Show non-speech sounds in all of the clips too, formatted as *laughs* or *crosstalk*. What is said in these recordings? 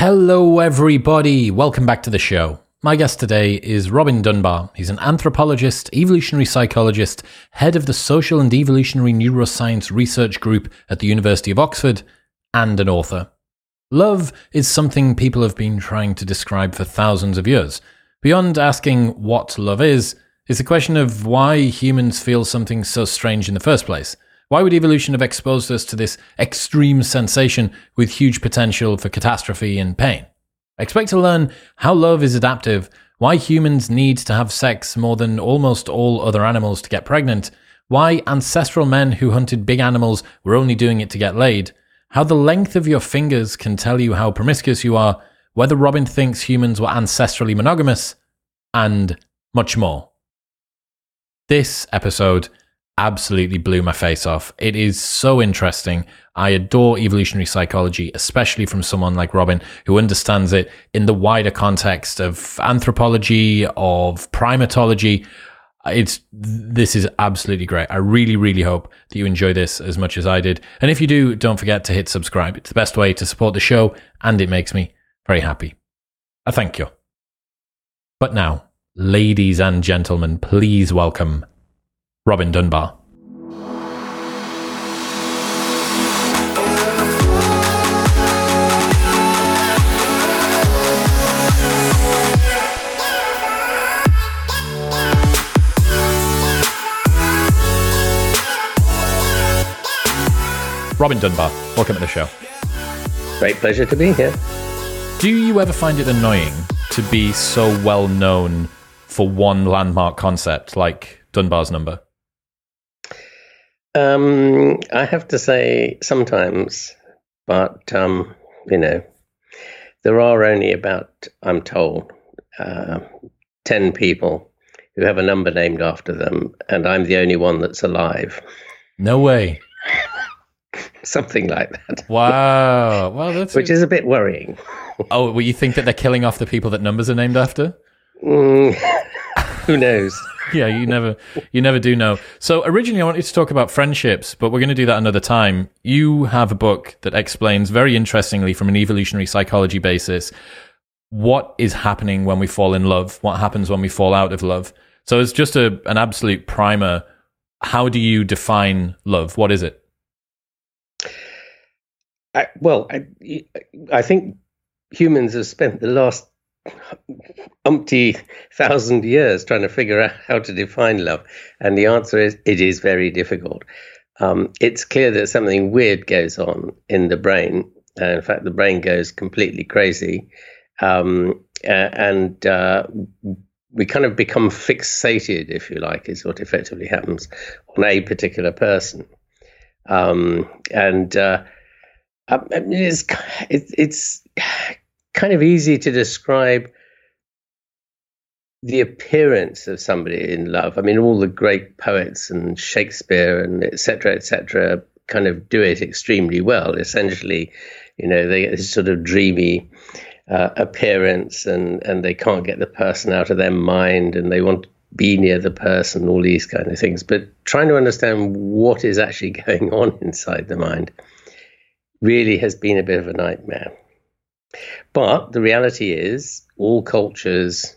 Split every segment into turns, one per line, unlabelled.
Hello, everybody. Welcome back to the show. My guest today is Robin Dunbar. He's an anthropologist, evolutionary psychologist, head of the Social and Evolutionary Neuroscience Research Group at the University of Oxford, and an author. Love is something people have been trying to describe for thousands of years. Beyond asking what love is, is the question of why humans feel something so strange in the first place. Why would evolution have exposed us to this extreme sensation with huge potential for catastrophe and pain? Expect to learn how love is adaptive, why humans need to have sex more than almost all other animals to get pregnant, why ancestral men who hunted big animals were only doing it to get laid, how the length of your fingers can tell you how promiscuous you are, whether Robin thinks humans were ancestrally monogamous, and much more. This episode absolutely blew my face off. It is so interesting. I adore evolutionary psychology, especially from someone like Robin who understands it in the wider context of anthropology, of primatology. It's this is absolutely great. I really, really hope that you enjoy this as much as I did. And if you do, don't forget to hit subscribe. It's the best way to support the show, and it makes me very happy. I thank you. But now, ladies and gentlemen, please welcome Robin Dunbar. Robin Dunbar, welcome to the show.
Great pleasure to be here.
Do you ever find it annoying to be so well known for one landmark concept like Dunbar's number?
Um, I have to say sometimes, but um, you know, there are only about, I'm told, uh, ten people who have a number named after them, and I'm the only one that's alive.
No way. *laughs*
Something like that.
Wow. Well, that's *laughs*
Which is a bit worrying.
oh, well, you think that they're killing off the people that numbers are named after?
Mm, *laughs* who knows? *laughs*
yeah, you never you never do know. So originally I wanted to talk about friendships, but we're going to do that another time. You have a book that explains very interestingly from an evolutionary psychology basis what is happening when we fall in love, what happens when we fall out of love. So it's just a an absolute primer. How do you define love? What is it?
I, well, I, I think humans have spent the last umpty thousand years trying to figure out how to define love, and the answer is it is very difficult. Um, it's clear that something weird goes on in the brain. Uh, in fact, the brain goes completely crazy, um, uh, and uh, we kind of become fixated, if you like, is what effectively happens on a particular person. Um, and uh, mean, it's, it's kind of easy to describe the appearance of somebody in love. I mean, all the great poets and Shakespeare and etc. etc. kind of do it extremely well. Essentially, you know, they get this sort of dreamy uh, appearance, and and they can't get the person out of their mind, and they want to be near the person, all these kind of things. But trying to understand what is actually *laughs* going on inside the mind really has been a bit of a nightmare. But the reality is, all cultures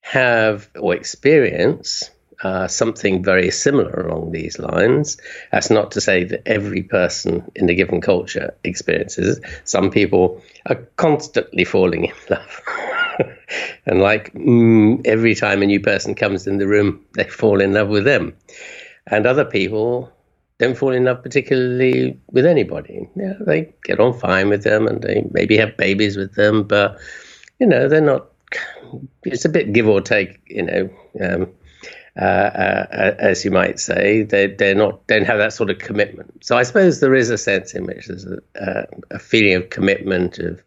have or experience uh, something very similar along these lines. That's not to say that every person in a given culture experiences. Some people are constantly falling in love. *laughs* and like mm, every time a new person comes in the room, they fall in love with them. And other people don't fall in love particularly with anybody. Yeah, they get on fine with them and they maybe have babies with them, but you know they're not. It's a bit give or take, you know, um, uh, uh, as you might say. They they're not don't have that sort of commitment. So I suppose there is a sense in which there's a, uh, a feeling of commitment of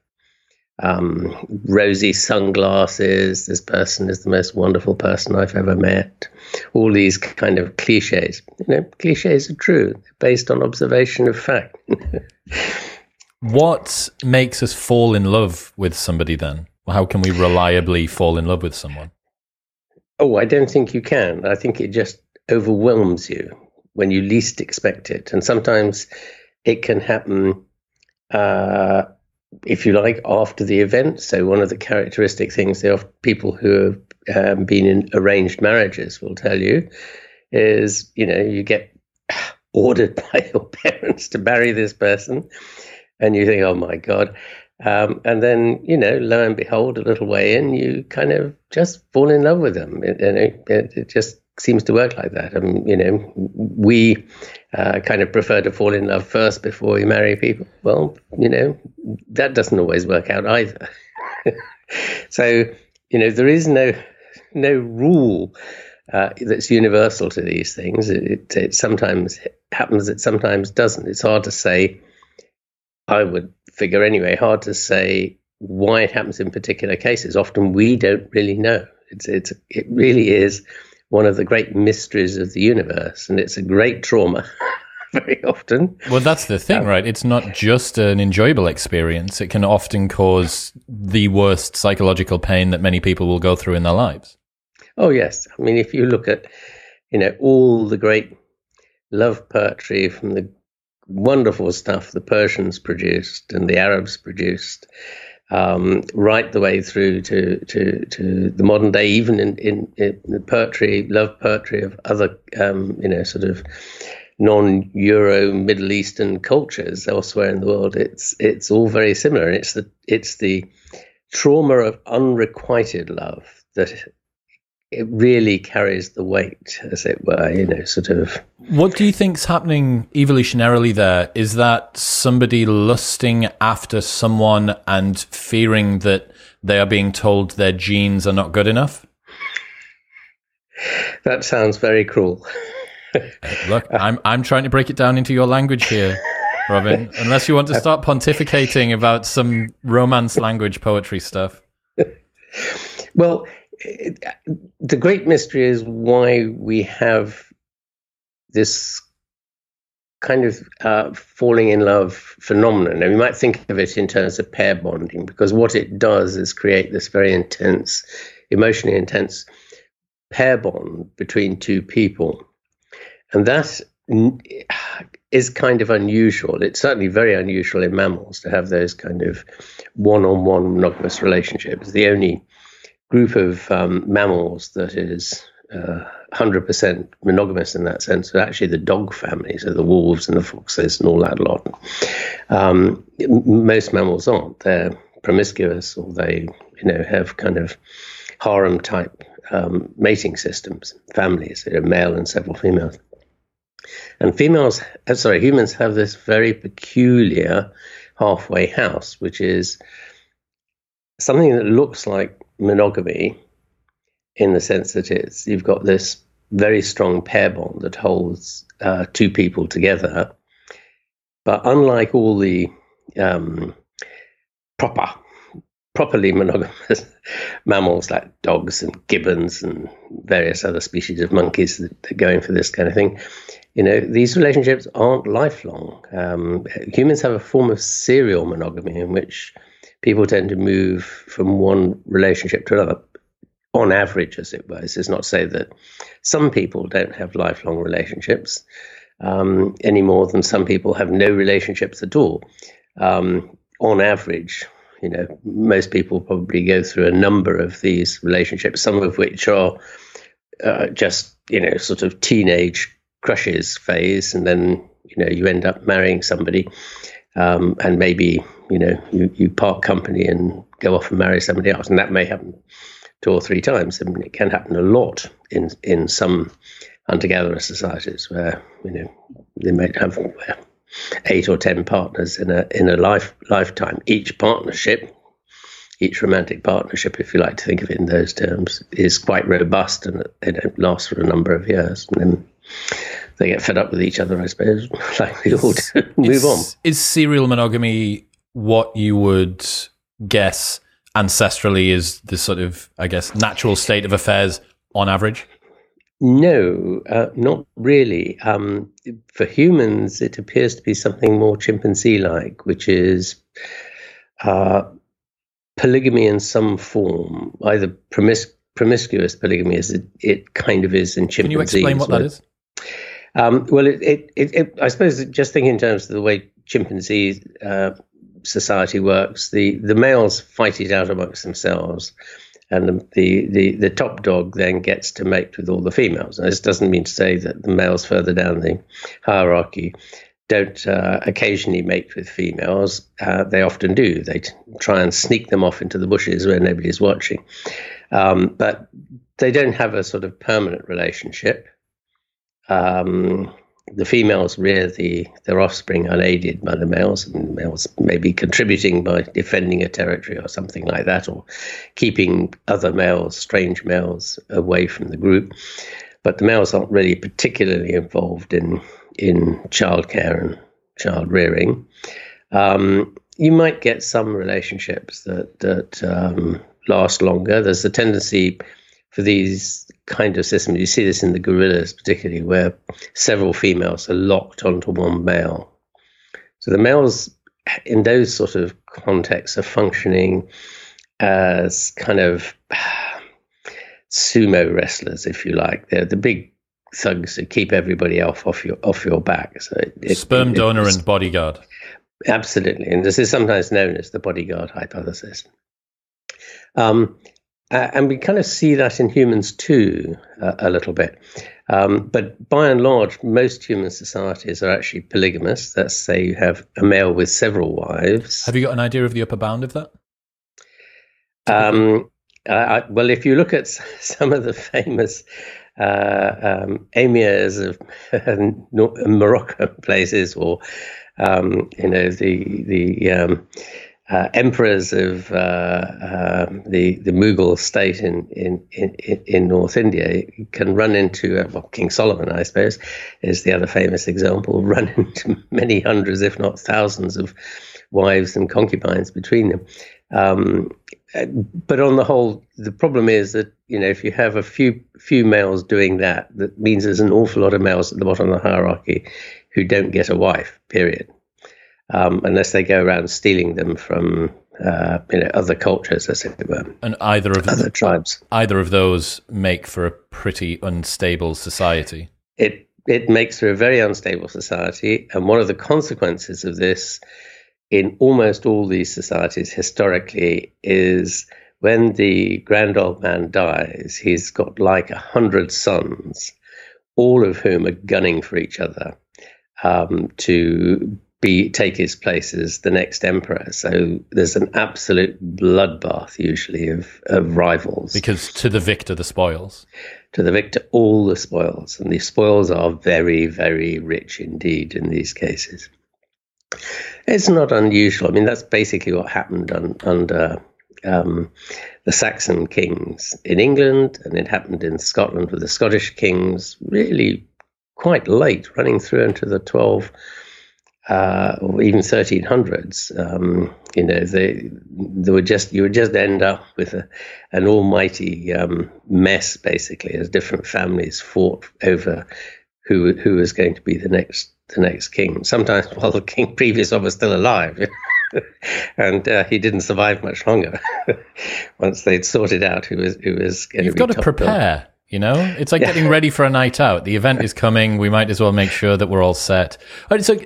um, rosy sunglasses. This person is the most wonderful person I've ever met. All these kind of cliches. You know, cliches are true, They're based on observation of fact. *laughs*
what makes us fall in love with somebody then? How can we reliably fall in love with someone?
Oh, I don't think you can. I think it just overwhelms you when you least expect it. And sometimes it can happen uh, if you like, after the event. So one of the characteristic things the people who have um, been in arranged marriages will tell you is, you know, you get *sighs* ordered *laughs* by your parents to marry this person, and you think, oh my god. Um, and then, you know, lo and behold, a little way in, you kind of just fall in love with them. It, it, it just seems to work like that. I mean, you know, we uh, kind of prefer to fall in love first before we marry people. Well, you know, that doesn't always work out either. *laughs* so, you know, there is no no rule uh, that's universal to these things. It, it, it, sometimes happens, it sometimes doesn't. It's hard to say. I would figure anyway, hard to say why it happens in particular cases. Often we don't really know. It's it's it really is one of the great mysteries of the universe, and it's a great trauma. *laughs* very often.
Well, that's the thing, um, right? It's not just an enjoyable experience. It can often cause the worst psychological pain that many people will go through in their lives.
Oh, yes. I mean, if you look at, you know, all the great love poetry from the wonderful stuff the Persians produced and the Arabs produced, um, right the way through to, to, to the modern day, even in, in, in the poetry, love poetry of other, um, you know, sort of non-Euro Middle Eastern cultures elsewhere in the world. It's it's all very similar, and it's the it's the trauma of unrequited love that it really carries the weight, as it were, you know, sort of.
What do you think's happening evolutionarily there? Is that somebody lusting after someone and fearing that they are being told their genes are not good enough?
That sounds very cruel.
Look, I'm I'm trying to break it down into your language here, Robin. Unless you want to start pontificating about some romance language poetry stuff.
Well, the great mystery is why we have this kind of uh, falling in love phenomenon. Now, we might think of it in terms of pair bonding because what it does is create this very intense, emotionally intense pair bond between two people. And that is kind of unusual. It's certainly very unusual in mammals to have those kind of one on one monogamous relationships. The only group of um, mammals that is uh, 100% monogamous in that sense actually the dog family, so the wolves and the foxes and all that lot. Um, most mammals aren't. They're promiscuous or they, you know, have kind of harem type um, mating systems, families, that are male and several females. And females, uh, sorry, humans have this very peculiar halfway house, which is something that looks like monogamy in the sense that it's you've got this very strong pair bond that holds uh, two people together. But unlike all the um, proper, properly monogamous *laughs* mammals like dogs and gibbons and various other species of monkeys that are going for this kind of thing, you know, these relationships aren't lifelong. Um, humans have a form of serial monogamy in which people tend to move from one relationship to another on average, as it were. This is not to say that some people don't have lifelong relationships um, any more than some people have no relationships at all. Um, on average, you know, most people probably go through a number of these relationships, some of which are uh, just, you know, sort of teenage crushes phase, and then, you know, you end up marrying somebody. Um, and maybe you know you, you part company and go off and marry somebody else, and that may happen two or three times. I mean, it can happen a lot in in some hunter-gatherer societies where you know they might have eight or ten partners in a in a life lifetime. Each partnership, each romantic partnership, if you like to think of it in those terms, is quite robust and they don't last for a number of years. And then they get fed up with each other, I suppose, *laughs* like we all do. *laughs* Move on.
Is serial monogamy what you would guess ancestrally is the sort of, I guess, natural state of affairs on average?
No, uh, not really. Um, for humans, it appears to be something more chimpanzee like, which is uh, polygamy in some form, either promis- promiscuous polygamy, as it, it, kind of is in chimpanzees. Can
you explain what that is?
Um, well, it, it, it, I suppose just think in terms of the way chimpanzee uh, society works, the, the males fight it out amongst themselves, and the, the, the, the, top dog then gets to mate with all the females. And this doesn't mean to say that the males further down the hierarchy don't uh, occasionally mate with females. Uh, they often do. They t- try and sneak them off into the bushes where nobody's watching. Um, but they don't have a sort of permanent relationship. Um, the females rear the, their offspring unaided by the males, and males may be contributing by defending a territory or something like that, or keeping other males, strange males, away from the group. But the males aren't really particularly involved in in childcare and child rearing. Um, you might get some relationships that that um, last longer. There's a tendency for these kind of system. You see this in the gorillas, particularly, where several females are locked onto one male. So the males in those sort of contexts are functioning as kind of sumo wrestlers, if you like. They're the big thugs that keep everybody off off your off your back. So
it, sperm it, donor and bodyguard.
Absolutely, and this is sometimes known as the bodyguard hypothesis. Um, uh, and we kind of see that in humans too, uh, a little bit. Um, but by and large, most human societies are actually polygamous. That's say you have a male with several wives.
Have you got an idea of the upper bound of that?
Um, I, well, if you look at *laughs* some of the famous uh, um, emirs of *laughs* Morocco places, or um, you know the the um, uh, emperors of uh, uh, the the Mughal state in, in in in North India can run into uh, well, King Solomon, I suppose, is the other famous example. *laughs* Run into many hundreds, if not thousands, of wives and concubines between them. Um, but on the whole, the problem is that you know if you have a few few males doing that, that means there's an awful lot of males at the bottom of the hierarchy who don't get a wife. Period um, unless they go around stealing them from uh, you know other cultures, as it were.
And either of
other tribes,
either of those make for a pretty unstable society.
It it makes for a very unstable society, and one of the consequences of this in almost all these societies historically is when the grand old man dies, he's got like a hundred sons, all of whom are gunning for each other um, to be take his place as the next emperor. So there's an absolute bloodbath usually of, of rivals.
Because to the victor, the spoils.
To the victor, all the spoils, and the spoils are very, very rich indeed in these cases. It's not unusual. I mean, that's basically what happened on, under um, the Saxon kings in England, and it happened in Scotland with the Scottish kings. Really, quite late, running through into the twelve uh, or even 1300s, um, you know, they, they would just you would just end up with a, an almighty um, mess, basically, as different families fought over who who was going to be the next the next king. Sometimes *laughs* while the king previous one was still alive. *laughs* and uh, he didn't survive much longer. *laughs* Once they'd sorted out who was who was going
You've
to be.
You've got to prepare. You know, it's like getting ready for a night out. The event is coming. We might as well make sure that we're all set. so,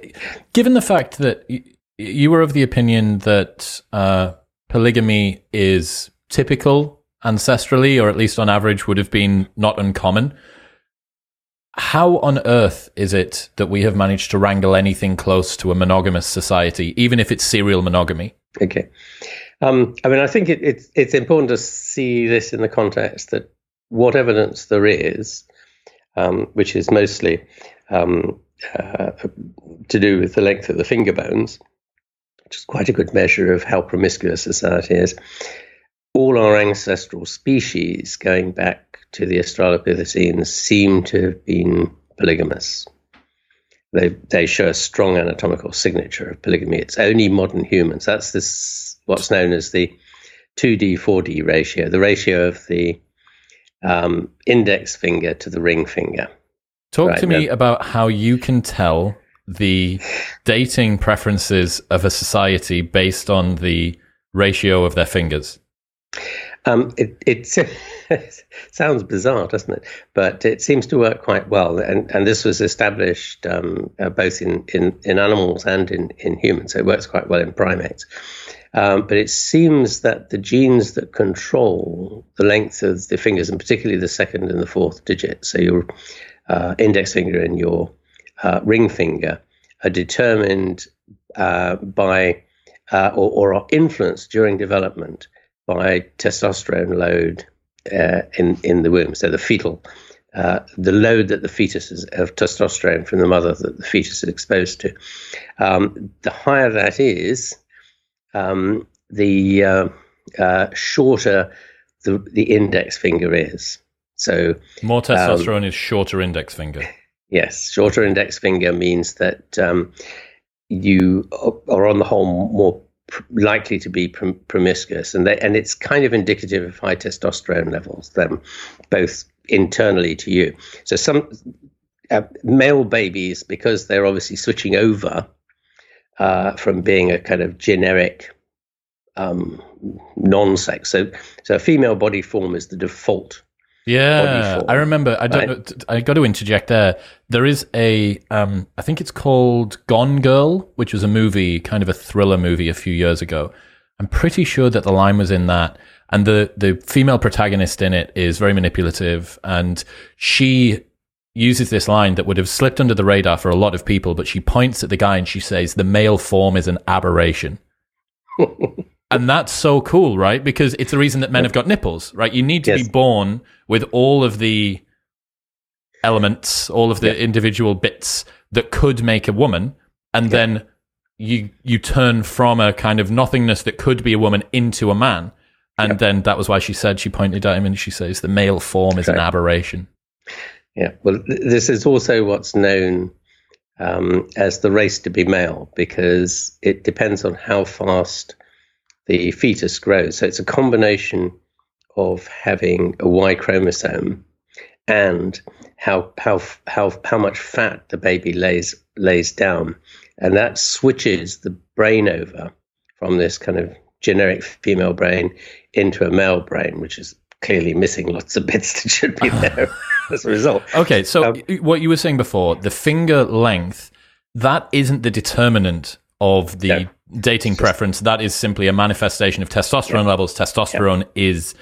given the fact that you were of the opinion that uh, polygamy is typical ancestrally, or at least on average, would have been not uncommon. How on earth is it that we have managed to wrangle anything close to a monogamous society, even if it's serial monogamy?
Okay. Um, I mean, I think it, it's it's important to see this in the context that what evidence there is, um, which is mostly um, uh, to do with the length of the finger bones, which is quite a good measure of how promiscuous society is. All our ancestral species, going back to the Australopithecines, seem to have been polygamous. They, they show a strong anatomical signature of polygamy. It's only modern humans. That's this what's known as the 2D 4D ratio, the ratio of the um, index finger to the ring finger.
Talk right to me about how you can tell the dating preferences of a society based on the ratio of their fingers.
Um, it, it *laughs* sounds bizarre, doesn't it? But it seems to work quite well, and, and this was established um, uh, both in, in, in animals and in, in humans. So it works quite well in primates. Um, but it seems that the genes that control the length of the fingers, and particularly the second and the fourth digit, so your uh, index finger and your uh, ring finger, are determined uh, by uh, or, or, are influenced during development by testosterone load uh, in in the womb. So the fetal, uh, the load that the fetus is of testosterone from the mother that the fetus is exposed to. Um, the higher that is, um, the uh, uh, shorter the the index finger is. So
more testosterone um, is shorter index finger. *laughs*
Yes, shorter index finger means that um, you are on the whole more likely to be prom- promiscuous, and they, and it's kind of indicative of high testosterone levels, them both internally to you. So some uh, male babies, because they're obviously switching over uh, from being a kind of generic um, non-sex. So so a female body form is the default
yeah, I remember. I don't. Right? Know, I got to interject there. There is a. Um, I think it's called Gone Girl, which was a movie, kind of a thriller movie, a few years ago. I'm pretty sure that the line was in that, and the the female protagonist in it is very manipulative, and she uses this line that would have slipped under the radar for a lot of people, but she points at the guy and she says, "The male form is an aberration." *laughs* and that's so cool, right? Because it's the reason that men have got nipples, right? You need to yes. be born with all of the elements, all of the yeah. individual bits that could make a woman, and yeah. then you you turn from a kind of nothingness that could be a woman into a man. And yeah. then that was why she said she pointed at him and she says the male form is an aberration.
Yeah, well, this is also what's known um, as the race to be male because it depends on how fast the fetus grows. So it's a combination of having a Y chromosome and how how how how much fat the baby lays lays down, and that switches the brain over from this kind of generic female brain into a male brain, which is clearly missing lots of bits that should be *laughs* there as a result.
Okay, so um, what you were saying before, the finger length, that isn't the determinant of the no, dating preference. That is simply a manifestation of testosterone yeah. levels. Testosterone yeah. is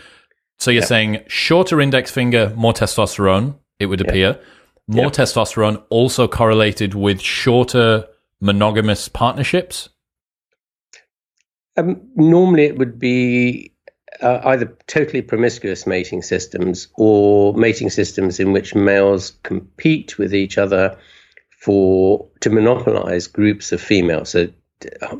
so you're saying shorter index finger, more testosterone, it would appear. More testosterone also correlated with shorter monogamous partnerships?
Um, normally, it would be uh, either totally promiscuous mating systems or mating systems in which males compete with each other for to monopolize groups of females. So,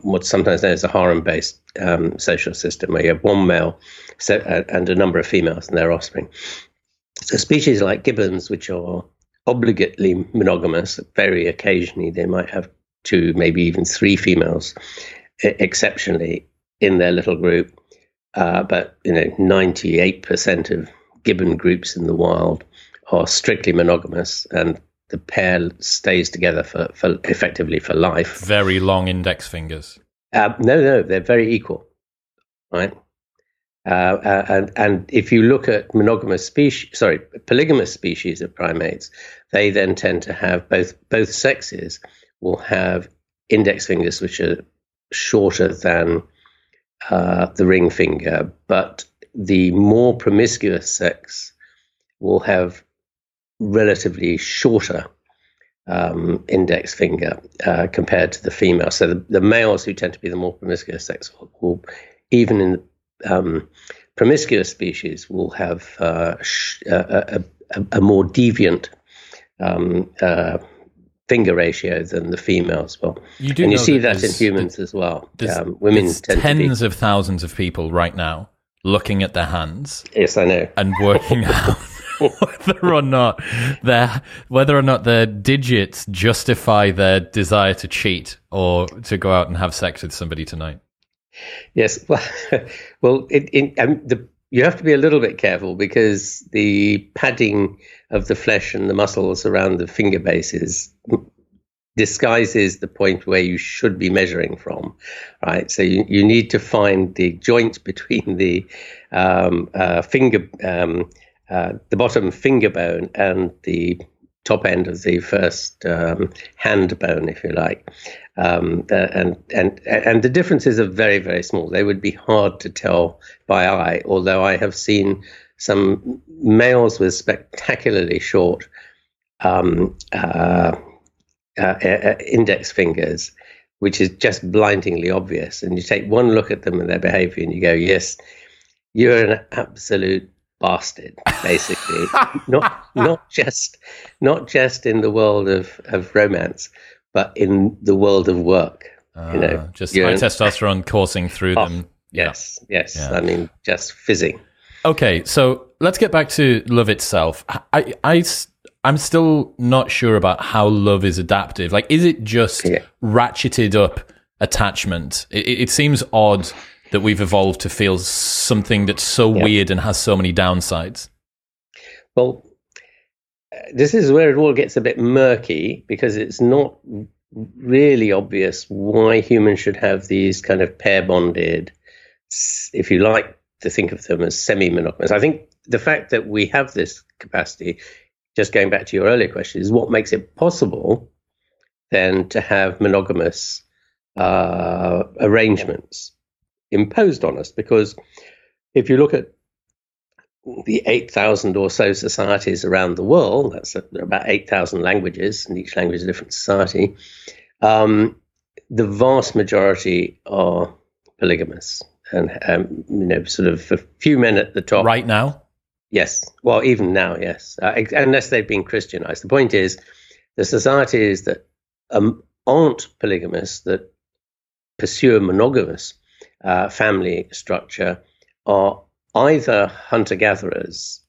what's sometimes known as a harem-based um, social system, where you have one male so, uh, and a number of females and their offspring. So species like gibbons, which are obligately monogamous, very occasionally they might have two, maybe even three females, exceptionally in their little group. Uh, but you know, ninety-eight percent of gibbon groups in the wild are strictly monogamous, and the pair stays together for, for effectively for life.
Very long index fingers.
Uh, no, no, they're very equal, right? Uh, uh, and, and if you look at monogamous species, sorry, polygamous species of primates, they then tend to have both both sexes will have index fingers which are shorter than uh, the ring finger, but the more promiscuous sex will have relatively shorter um, index finger uh, compared to the female. So the, the, males who tend to be the more promiscuous sex will, will even in um, promiscuous species will have uh, sh- a, a, a, more deviant um, uh, finger ratio than the females will. You do and you see that, that in humans as well.
Um, women tens be, of thousands of people right now looking at their hands.
Yes, I know,
and working *laughs* out. whether or not their whether or not their digits justify their desire to cheat or to go out and have sex with somebody tonight.
Yes, *laughs* well, well, it, it, um, the, you have to be a little bit careful because the padding of the flesh and the muscles around the finger bases disguises the point where you should be measuring from, right? So you, you need to find the joint between the um, uh, finger, um, uh, the bottom finger bone and the top end of the first um, hand bone, if you like. Um, uh, and and and the differences are very very small. They would be hard to tell by eye, although I have seen some males with spectacularly short um, uh, uh, uh, index fingers, which is just blindingly obvious. And you take one look at them and their behavior, and you go, "Yes, you're an absolute bastard." Basically, *laughs* not not just not just in the world of of romance, but in the world of work. Uh, you know,
ah, just high testosterone coursing through oh, them.
Yes, yes. Yeah. I mean, just fizzing.
Okay, so let's get back to love itself. I, I I'm still not sure about how love is adaptive. Like, is it just yeah. ratcheted up attachment? It, it, seems odd that we've evolved to feel something that's so yeah. weird and has so many downsides.
Well, this is where it all gets a bit murky because it's not really obvious why humans should have these kind of pair bonded, if you like to think of them as semi monogamous. I think the fact that we have this capacity just going back to your earlier question, is what makes it possible then to have monogamous uh, arrangements imposed on us. Because if you look at the 8,000 or so societies around the world, that's about 8,000 languages, and each language is a different society, um, the vast majority are polygamous. And, um, you know, sort of a few men at the top.
Right now?
Yes. Well, even now, yes. Uh, unless they've been Christianized. The point is, the societies that um, aren't polygamous, that pursue a monogamous uh, family structure, are either hunter gatherers,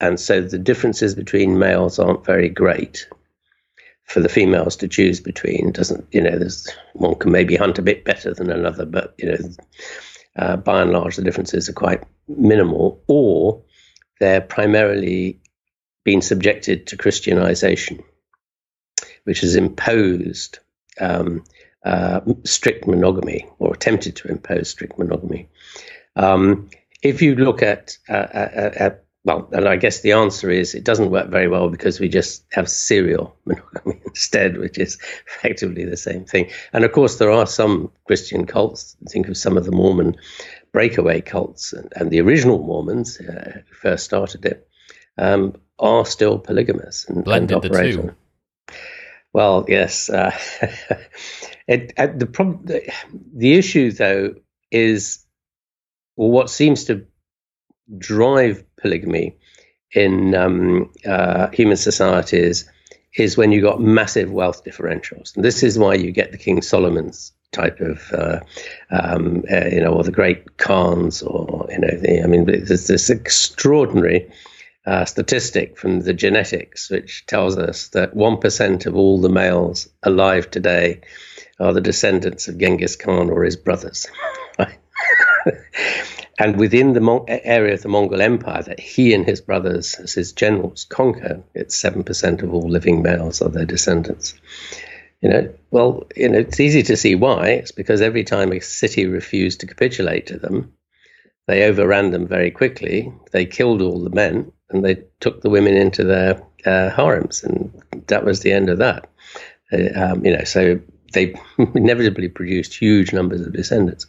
and so the differences between males aren't very great for the females to choose between. Doesn't you know? There's one can maybe hunt a bit better than another, but you know, uh, by and large, the differences are quite minimal. Or they're primarily being subjected to Christianization, which has imposed um, uh, strict monogamy or attempted to impose strict monogamy. Um, if you look at, uh, at, at, well, and I guess the answer is it doesn't work very well because we just have serial *laughs* monogamy instead, which is effectively the same thing. And of course, there are some Christian cults. Think of some of the Mormon breakaway cults and, and the original Mormons uh, who first started it um, are still polygamous and,
Blended and. The two.
Well, yes. Uh, *laughs* it, uh, the problem, the, the issue though is, well, what seems to drive polygamy in um, uh, human societies is when you got massive wealth differentials, and this is why you get the King Solomon's type of, uh, um, uh, you know, or the great Khans, or you know, the, I mean, there's this extraordinary uh, statistic from the genetics which tells us that one percent of all the males alive today are the descendants of Genghis Khan or his brothers. *laughs* *laughs* and within the Mon- area of the Mongol Empire that he and his brothers, as his generals, conquer, it's seven percent of all living males are their descendants. You know, well, you know, it's easy to see why. It's because every time a city refused to capitulate to them, they overran them very quickly. They killed all the men and they took the women into their uh, harems, and that was the end of that. Uh, um, you know, so they *laughs* inevitably produced huge numbers of descendants.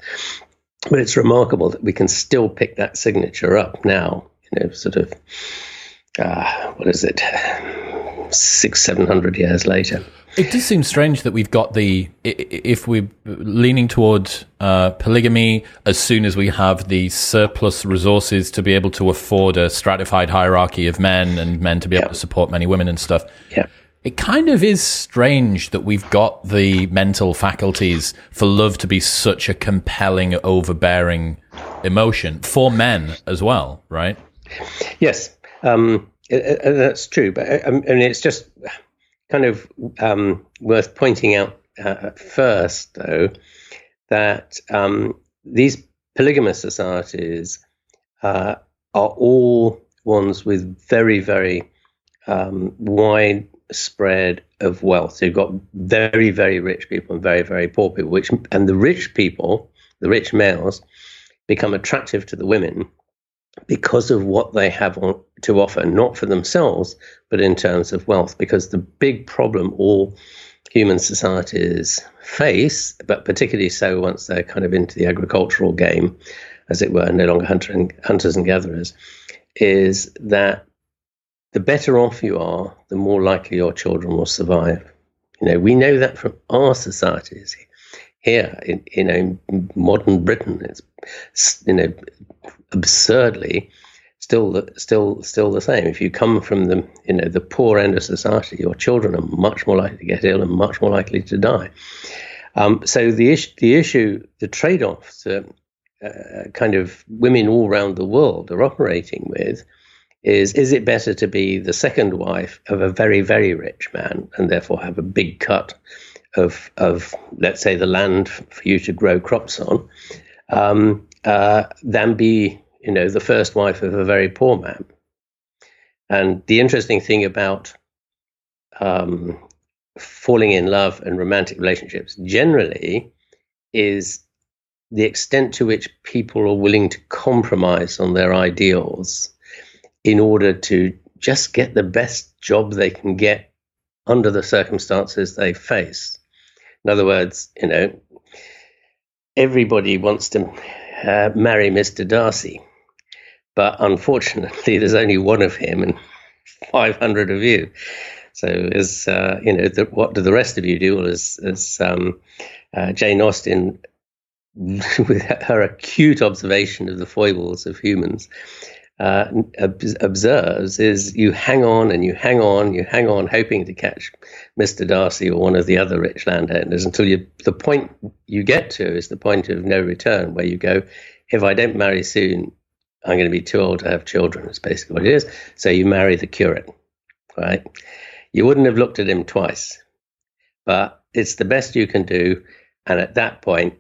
But it's remarkable that we can still pick that signature up now. You know, sort of, uh, what is it, six, seven hundred years later.
It does seem strange that we've got the if we're leaning towards uh, polygamy as soon as we have the surplus resources to be able to afford a stratified hierarchy of men and men to be able to support many women and stuff.
Yeah.
It kind of is strange that we've got the mental faculties for love to be such a compelling, overbearing emotion for men as well, right?
Yes, um, that's true. But I mean, it's just kind of um, worth pointing out uh, first, though, that um, these polygamous societies uh, are all ones with very, very um, wide spread of wealth. You've got very, very rich people and very, very poor people, which and the rich people, the rich males, become attractive to the women because of what they have on, to offer, not for themselves, but in terms of wealth. Because the big problem all human societies face, but particularly so once they're kind of into the agricultural game, as it were, no longer hunter hunters and gatherers, is that the better off you are, the more likely your children will survive. You know, we know that from our societies here in you know modern Britain. It's you know absurdly still the, still still the same. If you come from the you know the poor end of society, your children are much more likely to get ill and much more likely to die. Um, so the issue, the issue, the trade-offs, uh, uh, kind of women all around the world are operating with is is it better to be the second wife of a very very rich man and therefore have a big cut of of let's say the land for you to grow crops on um, uh, than be you know the first wife of a very poor man? And the interesting thing about um, falling in love and romantic relationships generally is the extent to which people are willing to compromise on their ideals in order to just get the best job they can get under the circumstances they face. In other words, you know, everybody wants to uh, marry Mr. Darcy, but unfortunately, *laughs* there's only one of him and *laughs* 500 of you. So, as uh, you know, the, what do the rest of you do? Well, as, as um, uh, Jane Austen, *laughs* with her acute observation of the foibles of humans, uh, observes is you hang on and you hang on, you hang on, hoping to catch Mr. Darcy or one of the other rich landowners until you, the point you get to is the point of no return, where you go, if I don't marry soon, I'm going to be too old to have children. It's basically what it is. So you marry the curate, right? You wouldn't have looked at him twice, but it's the best you can do. And at that point,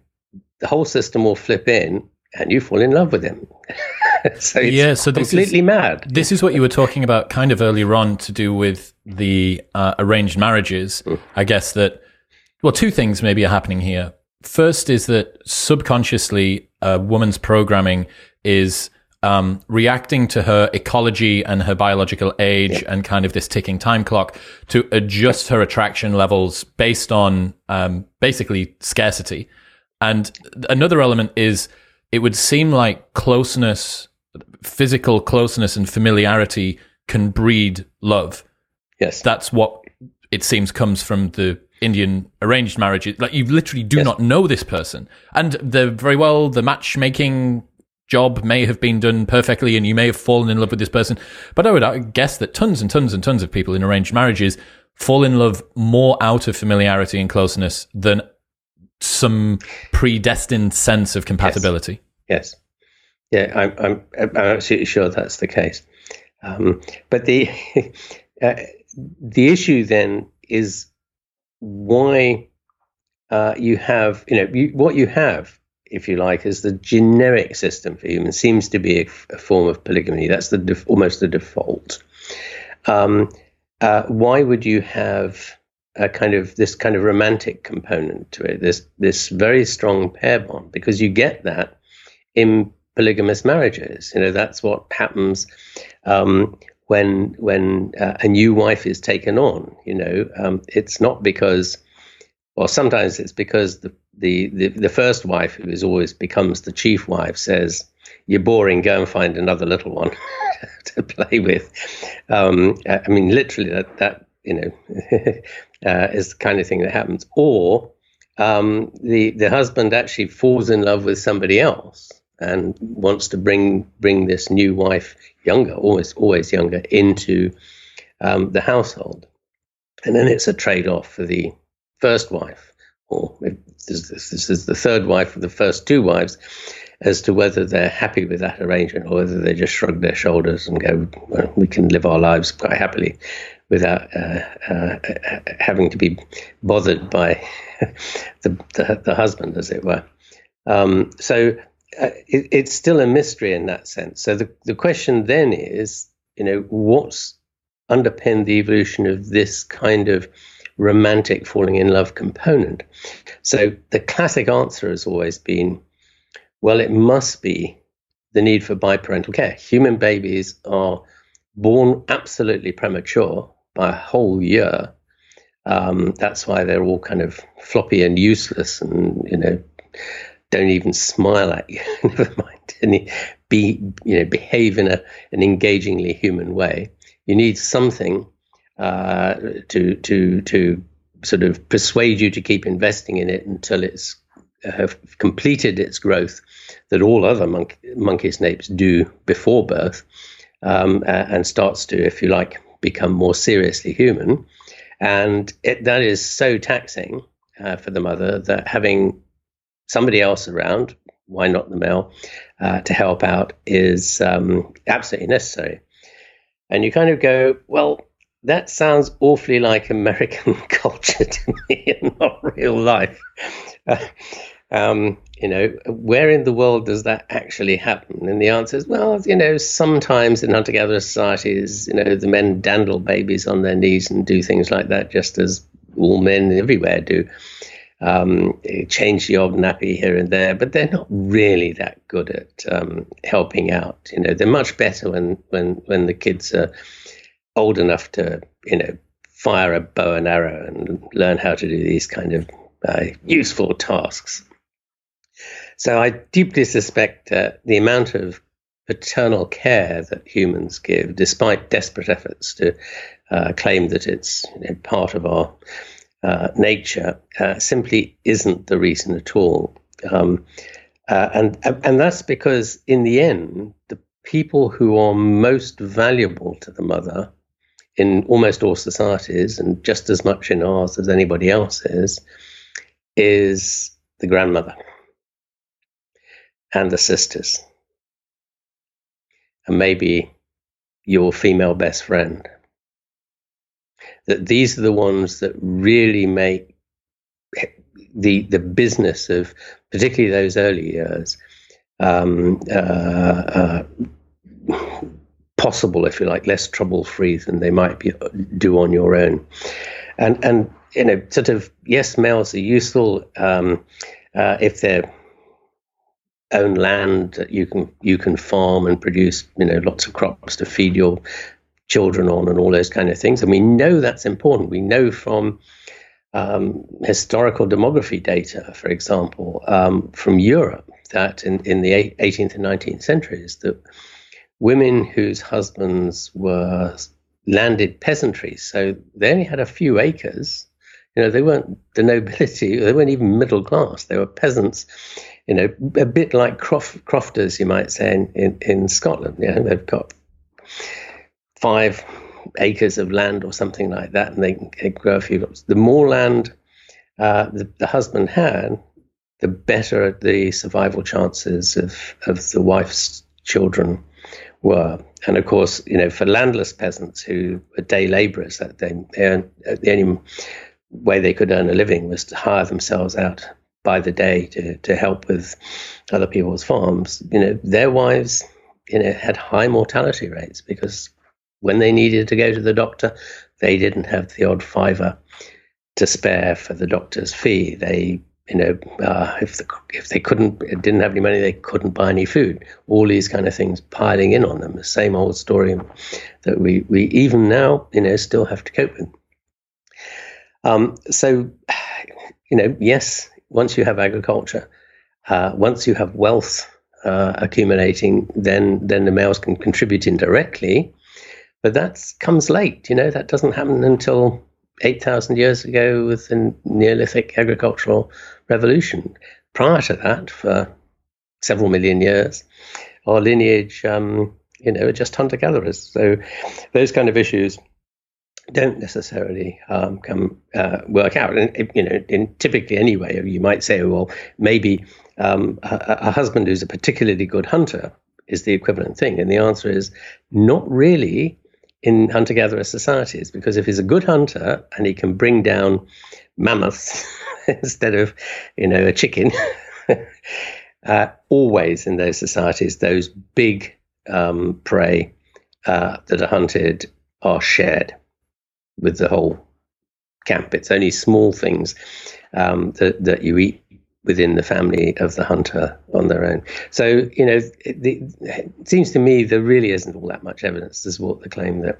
the whole system will flip in and you fall in love with him. *laughs* *laughs* so yeah, so this completely
is,
mad.
This is what you were talking about kind of earlier on to do with the uh, arranged marriages. Mm. I guess that, well, two things maybe are happening here. First is that subconsciously, a woman's programming is um, reacting to her ecology and her biological age yeah. and kind of this ticking time clock to adjust her attraction levels based on um, basically scarcity. And another element is it would seem like closeness, physical closeness and familiarity can breed love.
Yes.
That's what it seems comes from the Indian arranged marriages. Like you literally do yes. not know this person. And the very well the matchmaking job may have been done perfectly and you may have fallen in love with this person. But I would uh, guess that tons and tons and tons of people in arranged marriages fall in love more out of familiarity and closeness than some predestined sense of compatibility.
Yes. yes. Yeah, I'm, I'm, I'm absolutely sure that's the case. Um, but the *laughs* uh, the issue then is why uh, you have, you know, you, what you have, if you like, is the generic system for humans seems to be a, a form of polygamy. That's the def- almost the default. Um, uh, why would you have a kind of this kind of romantic component to it, this this very strong pair bond, because you get that in polygamous marriages. You know, that's what happens um, when when uh, a new wife is taken on. You know, um, it's not because, or sometimes it's because the, the the the first wife, who is always becomes the chief wife, says, "You're boring. Go and find another little one *laughs* to play with." Um, I mean, literally, that that you know, *laughs* uh, is the kind of thing that happens. Or um, the the husband actually falls in love with somebody else and wants to bring bring this new wife, younger, always always younger, into um, the household, and then it's a trade off for the first wife, or this, this is the third wife of the first two wives, as to whether they're happy with that arrangement or whether they just shrug their shoulders and go, well, we can live our lives quite happily without uh, uh, having to be bothered by *laughs* the, the, the, husband, as it were. Um, so uh, it, it's still a mystery in that sense. So the, the question then is, you know, what's underpinned the evolution of this kind of romantic falling in love component. So the classic answer has always been well, it must be the need for biparental care. Human babies are born absolutely premature by a whole year. Um, that's why they're all kind of floppy and useless and, you know, don't even smile at you. *laughs* Never mind any be you know behave in a an engagingly human way. You need something uh, to to to sort of persuade you to keep investing in it until it's uh, completed its growth that all other monk, monkey snapes do before birth um, and starts to, if you like, become more seriously human. And it, that is so taxing uh, for the mother that having somebody else around, why not the male, uh, to help out is um, absolutely necessary. And you kind of go, well, that sounds awfully like American *laughs* culture to me and not real life. *laughs* Uh, um, you know, where in the world does that actually happen? And the answer is, well, you know, sometimes in hunter gatherer societies, you know, the men dandle babies on their knees and do things like that, just as all men everywhere do um, change the odd nappy here and there, but they're not really that good at um, helping out. You know, they're much better when when when the kids are old enough to you know fire a bow and arrow and learn how to do these kind of uh, useful tasks. So I deeply suspect uh, the amount of paternal care that humans give, despite desperate efforts to uh, claim that it's you know, part of our uh, nature uh, simply isn't the reason at all. Um, uh, and and that's because in the end, the people who are most valuable to the mother in almost all societies, and just as much in ours as anybody else's, is the grandmother and the sisters, and maybe your female best friend that these are the ones that really make the the business of particularly those early years um, uh, uh, possible, if you like, less trouble free than they might be, do on your own. And and you know, sort of yes, males are useful um, uh, if they're own land that you can you can farm and produce you know lots of crops to feed your children on and all those kind of things. And we know that's important. We know from um, historical demography data, for example, um, from Europe, that in, in the 18th and 19th centuries, that women whose husbands were landed peasantry, so they only had a few acres. You know, they weren't the nobility, they weren't even middle class. They were peasants, you know, a bit like croft, crofters, you might say, in, in, in Scotland. You know, they've got five acres of land or something like that, and they, they grow a few crops. The more land uh, the, the, husband had, the better the survival chances of, of the wife's children were. And of course, you know, for landless peasants who were day laborers, that they, they earned, the only way they could earn a living was to hire themselves out by the day to, to help with other people's farms. You know, their wives, you know, had high mortality rates because when they needed to go to the doctor, they didn't have the odd fiver to spare for the doctor's fee. They, you know, uh, if the, if they couldn't didn't have any money, they couldn't buy any food. All these kind of things piling in on them. The same old story that we we even now, you know, still have to cope with. Um, so, you know, yes, once you have agriculture, uh, once you have wealth uh, accumulating, then then the males can contribute indirectly but that comes late. You know, that doesn't happen until 8,000 years ago with the Neolithic agricultural revolution. Prior to that, for several million years, our lineage, um, you know, are just hunter gatherers. So those kind of issues don't necessarily um, come uh, work out. And you know, in typically anyway, you might say, well, maybe um, a, a, husband who's a particularly good hunter is the equivalent thing, and the answer is not really in hunter gatherer societies because if he's a good hunter and he can bring down mammoths *laughs* instead of, you know, a chicken, *laughs* uh, always in those societies, those big um, prey uh, that are hunted are shared with the whole camp. It's only small things um, that, that you eat within the family of the hunter on their own. So, you know, it, it, seems to me there really isn't all that much evidence to support the claim that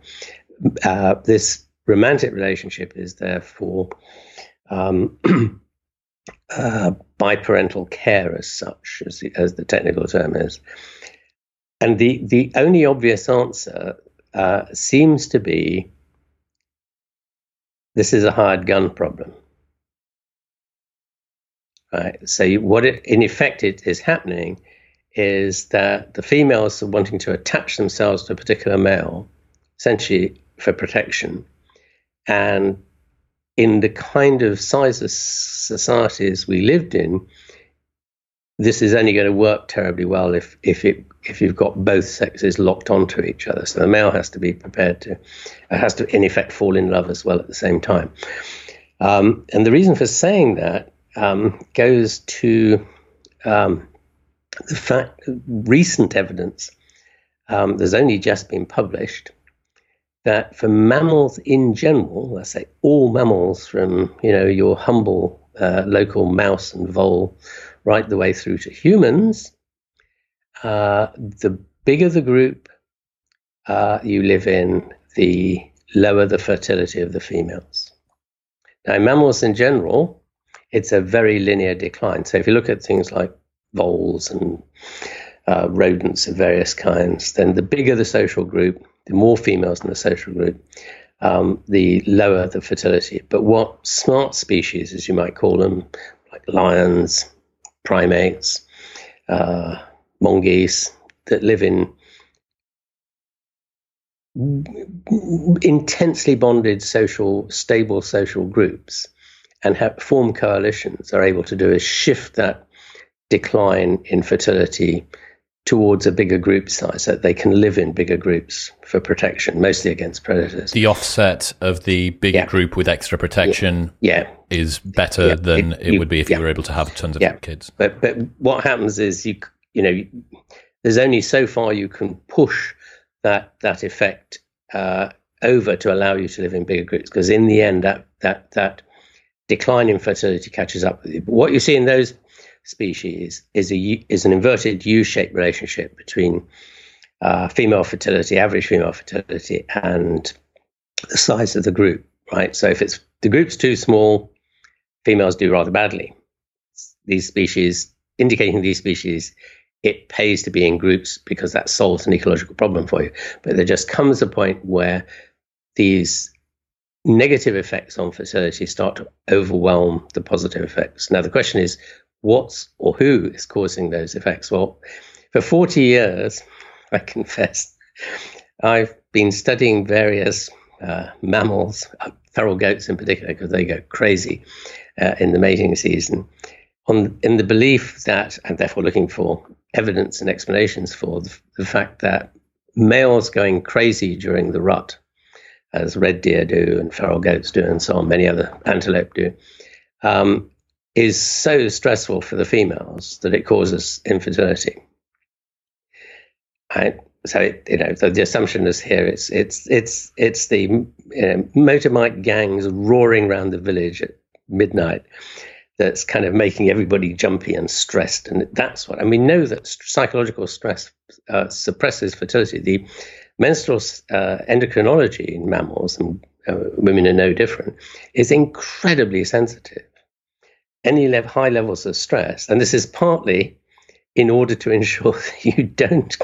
uh, this romantic relationship is there for um, *clears throat* uh, biparental care as such, as the, as the technical term is. And the, the only obvious answer uh, seems to be this is a hired gun problem. Right. So what it, in effect it is happening is that the females are wanting to attach themselves to a particular male, essentially for protection, and in the kind of size of societies we lived in, this is only going to work terribly well if if it if you've got both sexes locked onto each other. So the male has to be prepared to, has to in effect fall in love as well at the same time. Um, and the reason for saying that um, goes to um, the fact recent evidence. Um, there's only just been published that for mammals in general, I say all mammals from you know your humble uh, local mouse and vole right the way through to humans, uh, the bigger the group uh, you live in, the lower the fertility of the females. Now, mammals in general, it's a very linear decline. So if you look at things like voles and uh, rodents of various kinds, then the bigger the social group, the more females in the social group, um, the lower the fertility. But what smart species, as you might call them, like lions, primates, uh, mongoose, that live in intensely bonded social, stable social groups and have form coalitions are able to do is shift that decline in fertility towards a bigger group size so that they can live in bigger groups for protection, mostly against predators.
The offset of the bigger yeah. group with extra protection
yeah. yeah.
is better yeah. than it, it would be if you were able to have tons of kids.
But but what happens is you you know there's only so far you can push that that effect uh, over to allow you to live in bigger groups because in the end that that that decline in fertility catches up with you. But what you see in those species is a is an inverted U-shaped relationship between uh, female fertility, average female fertility, and the size of the group. Right. So if it's the group's too small, females do rather badly. These species, indicating these species, it pays to be in groups because that solves an ecological problem for you. But there just comes a point where these negative effects on fertility start to overwhelm the positive effects. Now, the question is, what's or who is causing those effects? Well, for 40 years, *laughs* I confess, I've been studying various uh, mammals, uh, feral goats in particular, because they go crazy uh, in the mating season, on in the belief that, and therefore looking for evidence and explanations for the, the fact that males going crazy during the rut, as red deer do and feral goats do, and so on, many other antelope do, um, is so stressful for the females that it causes infertility. Right? So it, you know, so the assumption is here it's it's it's it's the you know, motorbike gangs roaring around the village at midnight that's kind of making everybody jumpy and stressed, and that's what. And we know that psychological stress uh, suppresses fertility. The menstrual uh, endocrinology in mammals and uh, women are no different is incredibly sensitive any high levels of stress. And this is partly in order to ensure *laughs* that you don't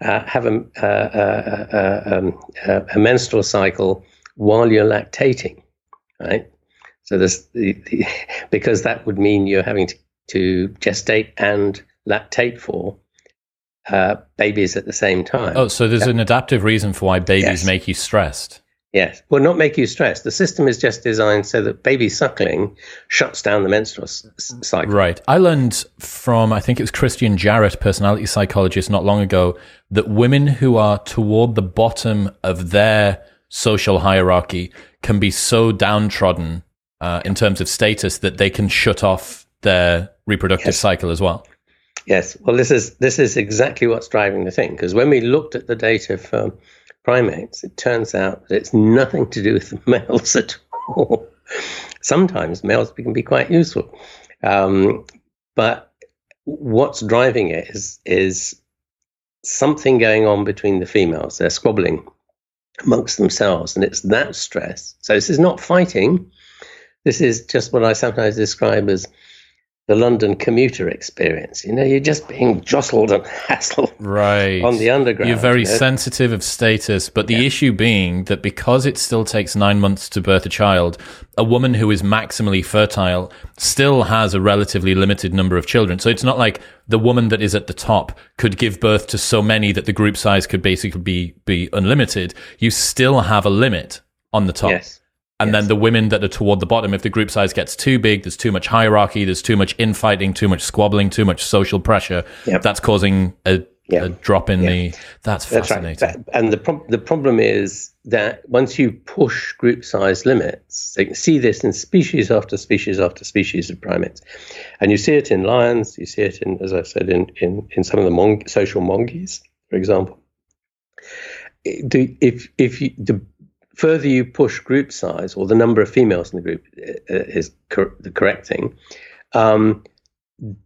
uh, have a, uh, uh, uh um, a, menstrual cycle while you're lactating, right? So this, the, the, *laughs* because that would mean you're having to, to gestate and lactate for uh, babies at the same time.
Oh, so there's yeah. an adaptive reason for why babies yes. make you stressed.
Yes, will not make you stressed. The system is just designed so that baby suckling shuts down the menstrual cycle.
Right. I learned from, I think it was Christian Jarrett, personality psychologist, not long ago, that women who are toward the bottom of their social hierarchy can be so downtrodden uh, in terms of status that they can shut off their reproductive yes. cycle as well.
Yes. Well, this is this is exactly what's driving the thing because when we looked at the data for primates, it turns out that it's nothing to do with the males *laughs* at all. Sometimes males can be quite useful, um, but what's driving it is is something going on between the females. They're squabbling amongst themselves, and it's that stress. So this is not fighting. This is just what I sometimes describe as the London commuter experience. You know, you're just being *laughs* jostled and hassled
right.
on the underground.
You're very
you know?
sensitive of status, but the yeah. issue being that because it still takes nine months to birth a child, a woman who is maximally fertile still has a relatively limited number of children. So it's not like the woman that is at the top could give birth to so many that the group size could basically be, be unlimited. You still have a limit on the top.
Yes.
And yes. then the women that are toward the bottom, if the group size gets too big, there's too much hierarchy, there's too much infighting, too much squabbling, too much social pressure. Yep. That's causing a, yep. a drop in yep. the. That's fascinating. That's
right. and the pro- the problem is that once you push group size limits, you can see this in species after species after species of primates, and you see it in lions, you see it in, as I said, in in, in some of the mon- social monkeys, for example. If if you, the further you push group size or the number of females in the group uh, uh, is cor- the correct thing, um,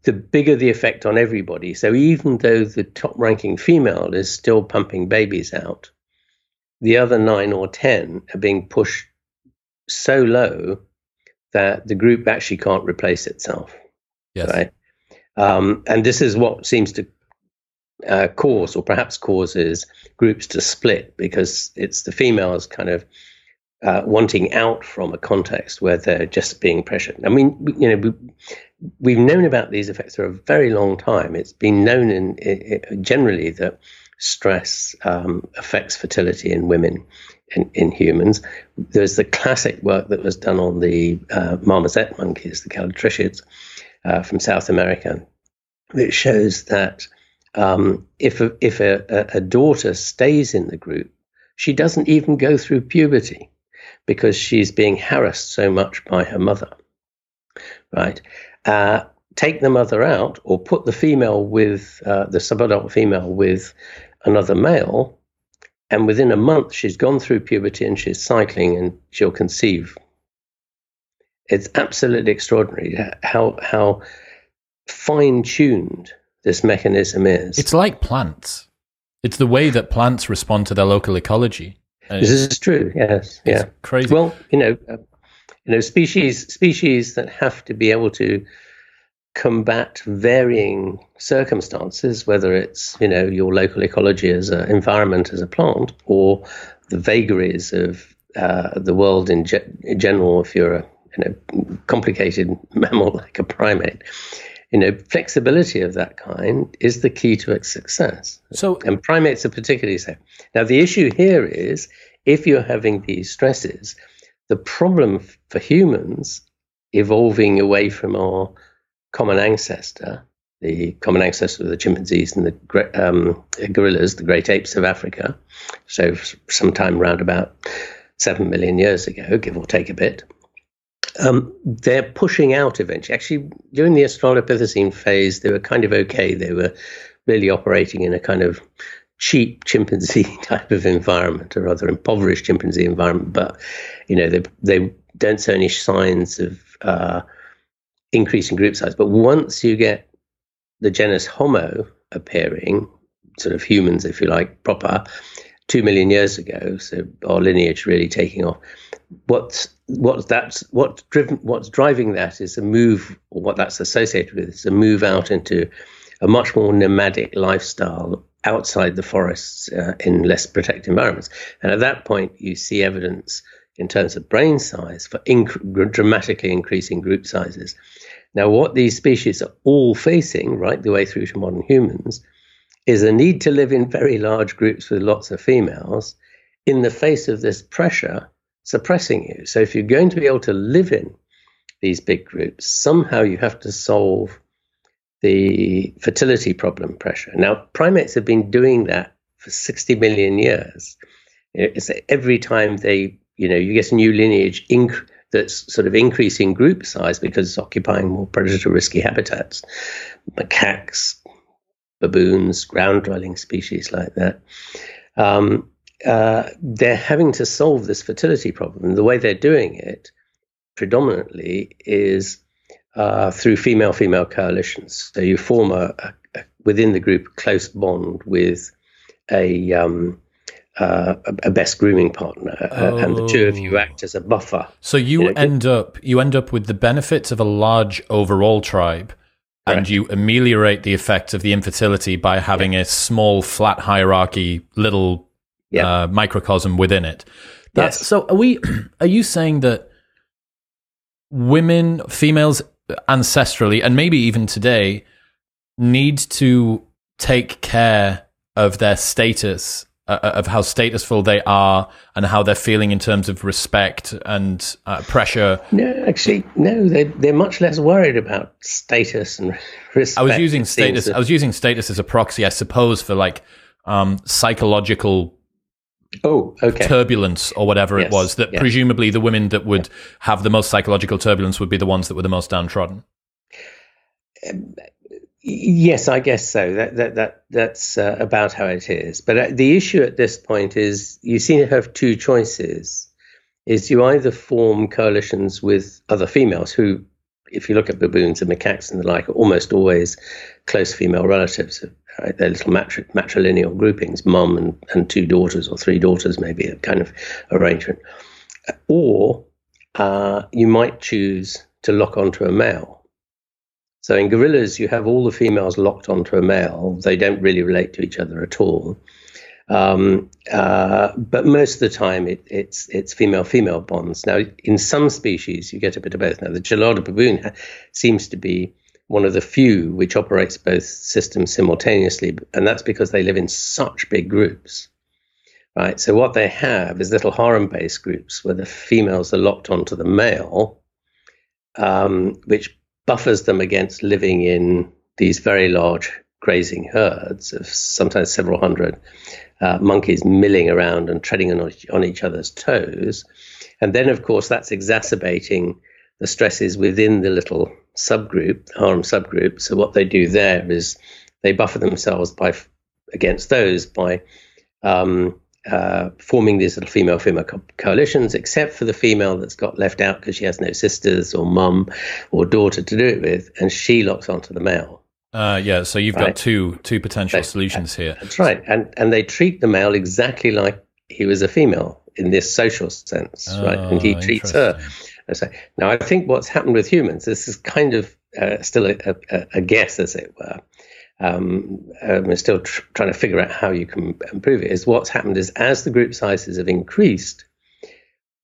the bigger the effect on everybody. So even though the top ranking female is still pumping babies out, the other nine or 10 are being pushed so low that the group actually can't replace itself.
Yes.
Right. Um, and this is what seems to uh, cause, or perhaps causes, groups to split because it's the females kind of uh, wanting out from a context where they're just being pressured. I mean, you know, we, have known about these effects for a very long time. It's been known in, in generally that stress um, affects fertility in women. In, in, humans, there's the classic work that was done on the uh, marmoset monkeys, the callitrichids uh, from South America, that shows that um, if a, if a, a daughter stays in the group, she doesn't even go through puberty because she's being harassed so much by her mother. Right? Uh, take the mother out or put the female with uh, the subadult female with another male, and within a month she's gone through puberty and she's cycling and she'll conceive. It's absolutely extraordinary how how fine tuned this mechanism is.
It's like plants. It's the way that plants respond to their local ecology.
this is true. Yes. yeah.
Crazy.
Well, you know, uh, you know, species species that have to be able to combat varying circumstances, whether it's you know your local ecology as an environment as a plant, or the vagaries of uh, the world in, ge- in general. If you're a you know complicated *laughs* mammal like a primate, you know, flexibility of that kind is the key to its success.
So,
and primates are particularly so. Now, the issue here is if you're having these stresses, the problem for humans evolving away from our common ancestor, the common ancestor of the chimpanzees and the um, gorillas, the great apes of Africa, so sometime around about seven million years ago, give or take a bit, um, they're pushing out eventually. Actually, during the Australopithecine phase, they were kind of okay. They were really operating in a kind of cheap chimpanzee *laughs* type of environment, or rather impoverished chimpanzee environment. But you know, they they don't show any signs of uh, increasing group size. But once you get the genus Homo appearing, sort of humans, if you like, proper, two million years ago, so our lineage really taking off. What's what that's what's driven what's driving that is a move, or what that's associated with is a move out into a much more nomadic lifestyle outside the forests uh, in less protected environments. And at that point, you see evidence in terms of brain size for inc- dramatically increasing group sizes. Now, what these species are all facing, right the way through to modern humans, is a need to live in very large groups with lots of females in the face of this pressure suppressing you. So if you're going to be able to live in these big groups, somehow you have to solve the fertility problem pressure. Now, primates have been doing that for 60 million years. It's every time they, you know, you get a new lineage inc- that's sort of increasing group size because it's occupying more predator risky habitats. Macaques, baboons, ground dwelling species like that. Um, uh, they're having to solve this fertility problem. The way they're doing it predominantly is uh, through female female coalitions. So you form a, a, a, within the group a close bond with a um, uh, a best grooming partner, oh. and the two of you act as a buffer.
So you, you know, end up you end up with the benefits of a large overall tribe, And you ameliorate the effects of the infertility by having yeah. a small flat hierarchy, little yeah. uh, microcosm within it. That's yes. so. Are we? *clears throat* Are you saying that women, females, ancestrally, and maybe even today, need to take care of their status uh, uh, of how statusful they are and how they're feeling in terms of respect and uh, pressure.
No, actually, no. They they're much less worried about status and respect.
I was using status. I was using status as a proxy, I suppose, for like um, psychological.
Oh, okay.
Turbulence or whatever yes, it was. That presumably the women that would have the most psychological turbulence would be the ones that were the most downtrodden.
Um, Yes, I guess so. That that that that's uh, about how it is. But uh, the issue at this point is you seem to have two choices: is you either form coalitions with other females who, if you look at baboons and macaques and the like, are almost always close female relatives. Right? They're little matri- matrilineal groupings, mum and, and two daughters or three daughters, maybe a kind of arrangement. Or uh, you might choose to lock onto a male so in gorillas, you have all the females locked onto a male. They don't really relate to each other at all. Um, uh, but most of the time, it, it's it's female female bonds. Now, in some species, you get a bit of both. Now, the gelada baboon ha- seems to be one of the few which operates both systems simultaneously, and that's because they live in such big groups. Right. So what they have is little harem-based groups where the females are locked onto the male, um, which buffers them against living in these very large grazing herds of sometimes several hundred uh, monkeys milling around and treading on, on each other's toes. And then, of course, that's exacerbating the stresses within the little subgroup, the harem subgroup. So what they do there is they buffer themselves by against those by um, uh, forming these little female female co- coalitions, except for the female that's got left out because she has no sisters or mum or daughter to do it with, and she locks onto the male.
Uh, yeah, so you've right? got two two potential solutions here.
That's right, and and they treat the male exactly like he was a female in this social sense, oh, right? And he oh, treats her. So, now, I think what's happened with humans, this is kind of uh, still a, a, a guess, as it were, um, um, still tr- trying to figure out how you can improve it, is what's happened is as the group sizes have increased,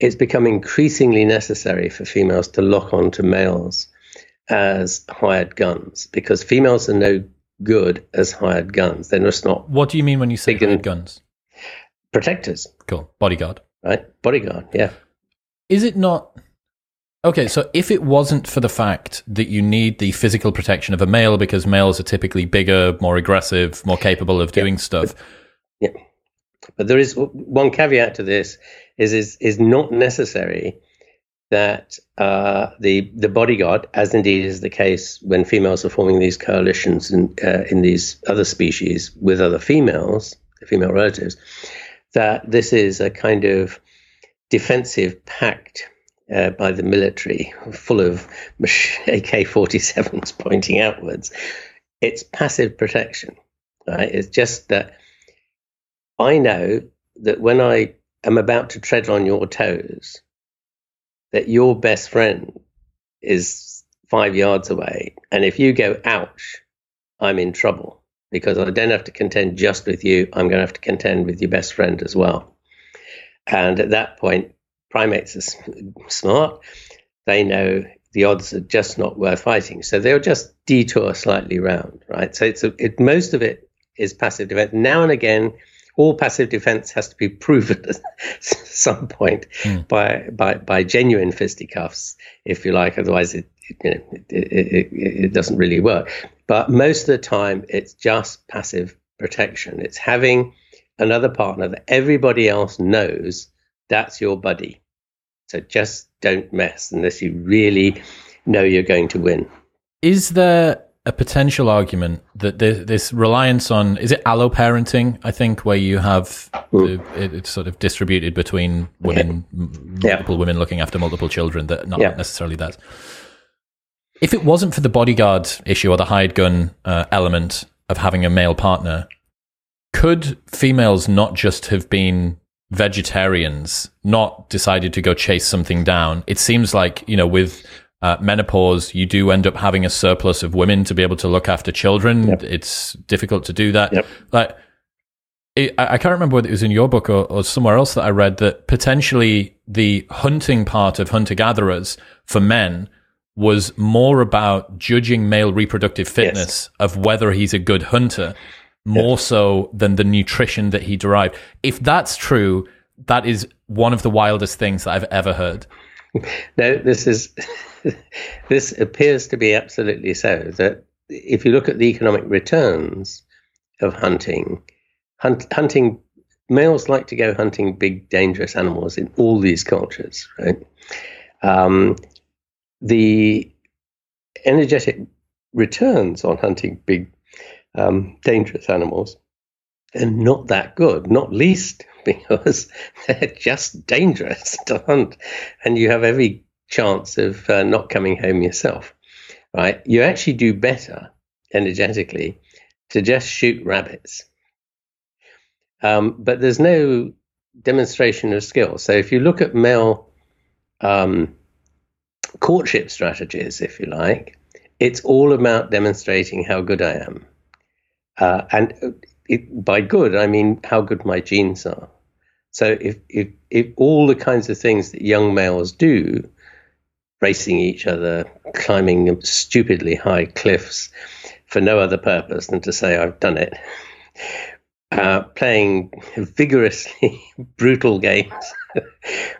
it's become increasingly necessary for females to lock on to males as hired guns because females are no good as hired guns. They're just not.
What do you mean when you say hired guns?
Protectors.
Cool. Bodyguard.
Right? Bodyguard, yeah.
Is it not Okay, so if it wasn't for the fact that you need the physical protection of a male because males are typically bigger, more aggressive, more capable of doing yeah. stuff.
Yeah. But there is one caveat to this is is is not necessary that uh, the the bodyguard, as indeed is the case when females are forming these coalitions in uh, in these other species with other females, female relatives, that this is a kind of defensive pact uh, by the military, full of AK *laughs* 47s pointing outwards. It's passive protection. Right? It's just that I know that when I am about to tread on your toes, that your best friend is five yards away. And if you go, ouch, I'm in trouble because I don't have to contend just with you. I'm going to have to contend with your best friend as well. And at that point, primates are smart. They know the odds are just not worth fighting. So they'll just detour slightly round, right? So it's a, it, most of it is passive defense. Now and again, all passive defense has to be proven *laughs* at some point mm. by, by by genuine fisticuffs, if you like. Otherwise, it you know it, it, it, doesn't really work. But most of the time, it's just passive protection. It's having another partner that everybody else knows that's your buddy. So just don't mess unless you really know you're going to win.
Is there a potential argument that this, this reliance on is it alloparenting? I think where you have the, it's sort of distributed between women,
Yeah.
multiple women looking after multiple children. That not
Yeah.
necessarily that. If it wasn't for the bodyguard issue or the hired gun uh, element of having a male partner, could females not just have been vegetarians, not decided to go chase something down? It seems like, you know, with uh, menopause, you do end up having a surplus of women to be able to look after children. It's difficult to do that.
Yep.
Like, it, I I can't remember whether it was in your book or, or somewhere else that I read that potentially the hunting part of hunter gatherers for men was more about judging male reproductive fitness of whether he's a good hunter more so than the nutrition that he derived. If that's true, that is one of the wildest things that I've ever heard.
No, this is *laughs* this appears to be absolutely so. That if you look at the economic returns of hunting, hunt, hunting males like to go hunting big, dangerous animals in all these cultures, right? Um, the energetic returns on hunting big, um, dangerous animals are not that good, not least *laughs* because they're just dangerous *laughs* to hunt and you have every chance of uh, not coming home yourself, right? You actually do better energetically to just shoot rabbits. Um, but there's no demonstration of skill. So if you look at male um, courtship strategies, if you like, it's all about demonstrating how good I am. Uh, and it, by good, I mean how good my genes are. So if, if, if all the kinds of things that young males do, racing each other, climbing stupidly high cliffs for no other purpose than to say I've done it, uh, playing vigorously *laughs* brutal games *laughs*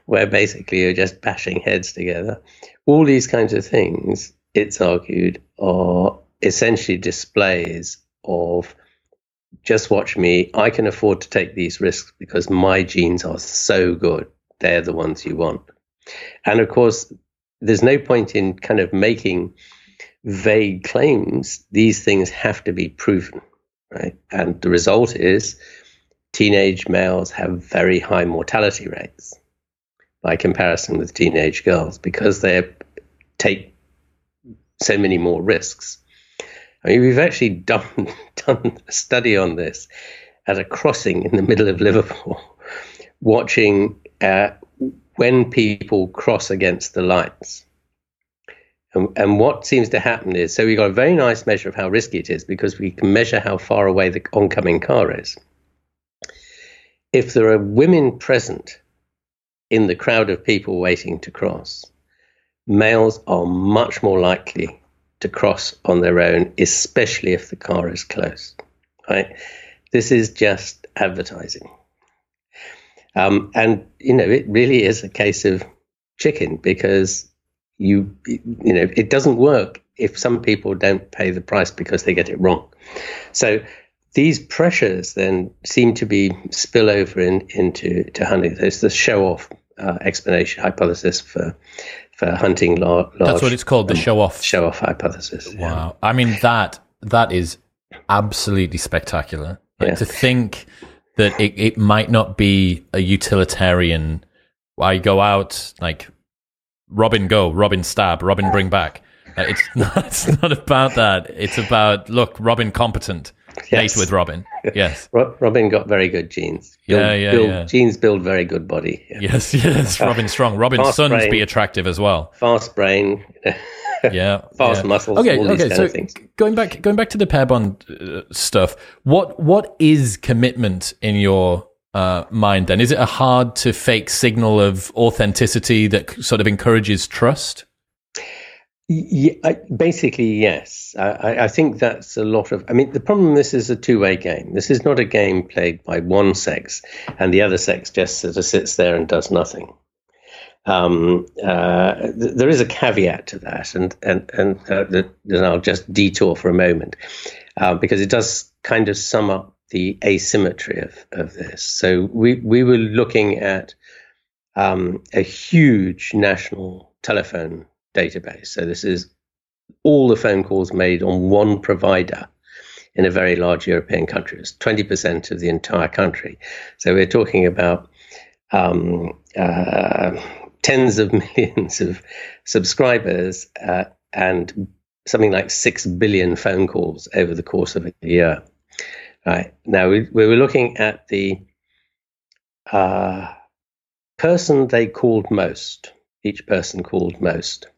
where basically you're just bashing heads together, all these kinds of things, it's argued, are essentially displays of just watch me. I can afford to take these risks because my genes are so good. They're the ones you want. And of course, there's no point in kind of making vague claims. These things have to be proven, right? And the result is teenage males have very high mortality rates by comparison with teenage girls because they take so many more risks. I mean, we've actually *laughs* done done a study on this at a crossing in the middle of Liverpool, *laughs* watching uh, when people cross against the lights. And, and what seems to happen is, so we've got a very nice measure of how risky it is because we can measure how far away the oncoming car is. If there are women present in the crowd of people waiting to cross, males are much more likely to cross on their own, especially if the car is close. Right? This is just advertising. Um, and you know, it really is a case of chicken because you you know it doesn't work if some people don't pay the price because they get it wrong. So these pressures then seem to be spill over in, into to hunting. There's the show off uh, explanation hypothesis for for hunting large.
That's what it's called, the show off.
show off hypothesis. yeah.
Wow. I mean that that is absolutely spectacular. Like,
Yeah.
To think that it, it might not be a utilitarian I go out like Robin go, Robin stab, Robin bring back. Uh, it's *laughs* not it's not about that. It's about look, Robin competent.
Yes.
Mate with Robin. *laughs* Yes.
Robin got very good genes.
Yeah, yeah,
build,
yeah.
Genes build very good body. Yeah. *laughs*
Yes, yes. *laughs* Robin strong. Robin's
Fast
sons
brain.
be attractive as well.
Fast brain.
Yeah.
Fast
yeah.
muscles,
Okay,
all these
okay. So
of things.
going back going back to the pair bond uh, stuff, what what is commitment in your uh, mind then? Is it a hard to fake signal of authenticity that sort of encourages trust?
Yeah, I, basically, yes. I, I- think that's a lot of. I mean, the problem. This is a two-way game. This is not a game played by one sex and the other sex just sort of sits there and does nothing. Um, uh, th- there is a caveat to that, and and and uh, that I'll just detour for a moment uh, because it does kind of sum up the asymmetry of of this. So we we were looking at um, a huge national telephone database. So this is all the phone calls made on one provider in a very large European country. It's 20% of the entire country. So we're talking about um, uh, tens of *laughs* millions of subscribers uh, and something like 6 billion phone calls over the course of a year. Right. Now, we, we were looking at the uh, person they called most, each person called most.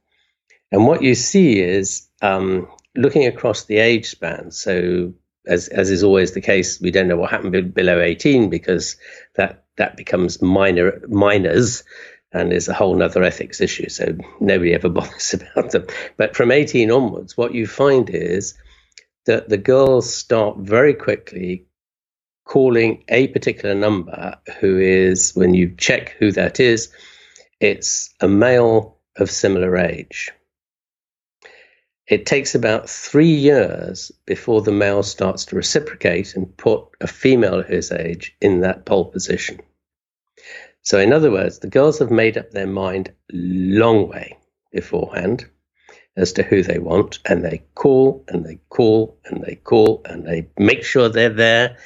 And what you see is um, looking across the age span. So, as, as is always the case, we don't know what happened below 18 because that, that becomes minor minors and is a whole other ethics issue. So nobody ever *laughs* bothers about them. But from 18 onwards, what you find is that the girls start very quickly calling a particular number who is, when you check who that is, it's a male of similar age. It takes about three years before the male starts to reciprocate and put a female of his age in that pole position. So, in other words, the girls have made up their mind long way beforehand as to who they want, and they call and they call and they call and they make sure they're there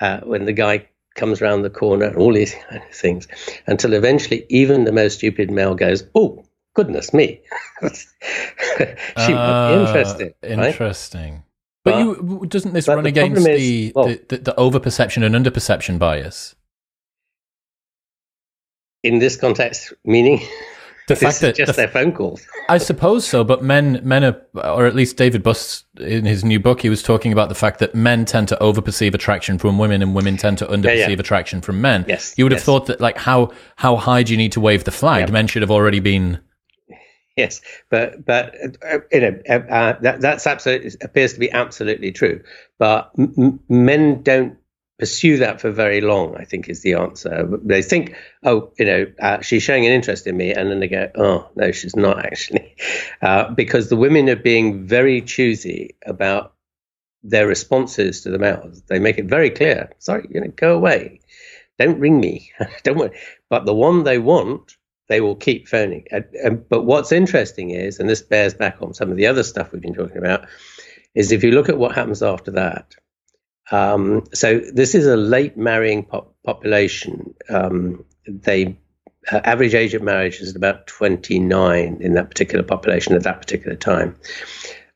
uh, when the guy comes around the corner and all these *laughs* kind of things until eventually even the most stupid male goes, "Oh, goodness me, *laughs* she uh, might interested."
Interesting. Right? But, but, you doesn't this run the against is, the, well, the, the, the over perception and underperception bias?
In this context, meaning
the *laughs* fact that
just the, their phone calls.
I suppose so, but men, men are, or at least David Buss in his new book, he was talking about the fact that men tend to overperceive attraction from women, and women tend to underperceive yeah, yeah. attraction from men.
Yes,
you would have
yes.
thought that, like, how how high do you need to wave the flag? Men should have already been. *laughs*
Yes, but but uh, you know uh, uh that that's absolutely appears to be absolutely true. But m- men don't pursue that for very long, I think is the answer. They think, oh, you know, uh, she's showing an interest in me. And then they go, oh, no, she's not *laughs* actually. Uh, because the women are being very choosy about their responses to the males. They make it very clear, sorry, you know, go away. Don't ring me. *laughs* Don't. But the one they want, they will keep phoning. but what's interesting is, and this bears back on some of the other stuff we've been talking about, is if you look at what happens after that, um, so this is a late marrying pop- population. Um, they uh, average age of marriage is about 29 in that particular population at that particular time.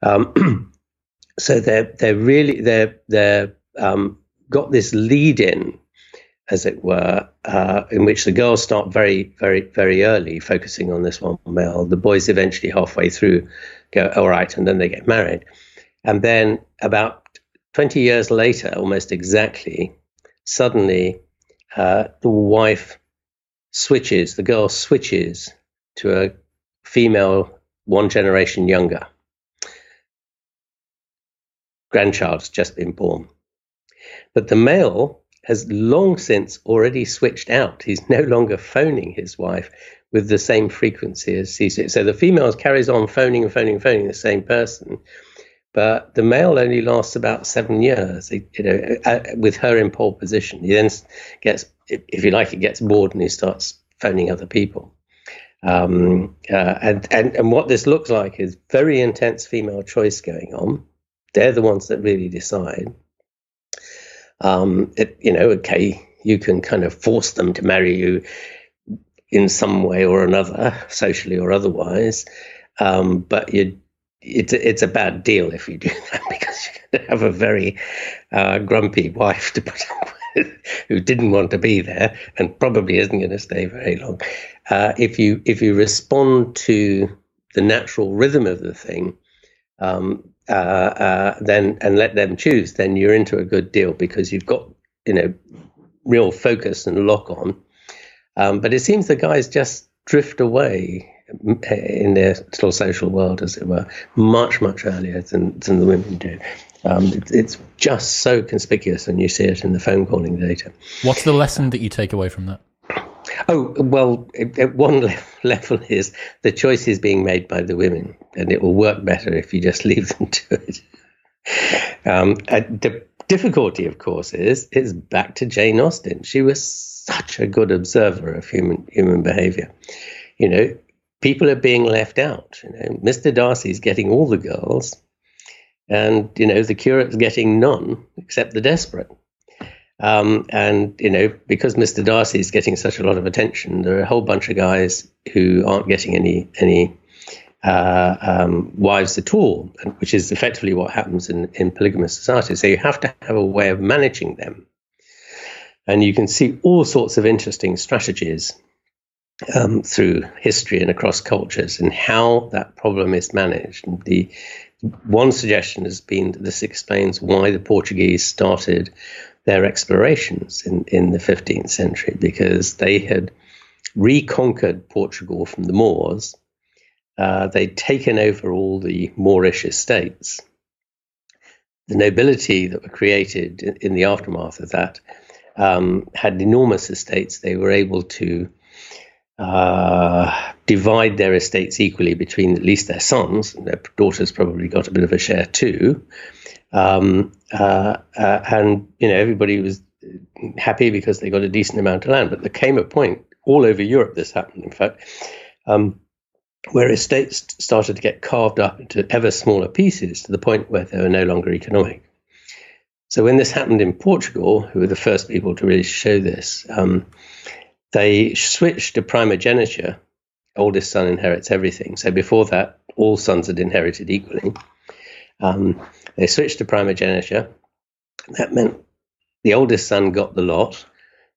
Um, *clears throat* so they're they're really they're they're um, got this lead in, as it were, uh, in which the girls start very very very early, focusing on this one male. The boys eventually halfway through go all right, and then they get married, and then about 20 years later, almost exactly, suddenly uh, the wife switches, the girl switches to a female one generation younger. Grandchild's just been born. But the male has long since already switched out. He's no longer phoning his wife with the same frequency as he. So the female carries on phoning and phoning and phoning the same person, but the male only lasts about seven years. you know, uh, with her in pole position, he then gets, if you like, he gets bored and he starts phoning other people. Um, uh, and, and and what this looks like is very intense female choice going on. They're the ones that really decide. Um, it, you know, okay, you can kind of force them to marry you in some way or another, socially or otherwise, um, but you it's it's a bad deal if you do *laughs* that because you're going to have a very uh, grumpy wife to put up with who didn't want to be there and probably isn't going to stay very long. Uh, if you if you respond to the natural rhythm of the thing, um, uh, uh, then and let them choose, then you're into a good deal because you've got you know real focus and lock on. Um, but it seems the guys just drift away in their little social world, as it were, much, much earlier than, than the women do. Um, it, it's just so conspicuous when you see it in the phone calling data.
What's the lesson that you take away from that?
Oh, well, at one *laughs* level is the choice is being made by the women, and it will work better if you just *laughs* leave them to it. Um, the difficulty, of course, is is back to Jane Austen. She was such a good observer of human human behavior. You know, people are being left out. You know, Mr. Darcy's getting all the girls, and you know the curate's getting none except the desperate. Um, and you know, because Mr. Darcy is getting such a lot of attention, there are a whole bunch of guys who aren't getting any any uh, um, wives at all, which is effectively what happens in, in polygamous societies. So you have to have a way of managing them. And you can see all sorts of interesting strategies um, through history and across cultures and how that problem is managed. And the one suggestion has been that this explains why the Portuguese started their explorations in, in the 15th century, because they had reconquered Portugal from the Moors. Uh, they'd taken over all the Moorish estates. The nobility that were created in, in the aftermath of that um, had enormous estates. They were able to uh, divide their estates equally between at least their sons. Their daughters probably got a bit of a share too. Um, uh, uh, and you know everybody was happy because they got a decent amount of land. But there came a point all over Europe. This happened, in fact, um, where estates started to get carved up into ever smaller pieces to the point where they were no longer economic. So when this happened in Portugal, who were the first people to really show this, um, they switched to primogeniture. Oldest son inherits everything. So before that, all sons had inherited equally. Um, they switched to primogeniture. That meant the oldest son got the lot.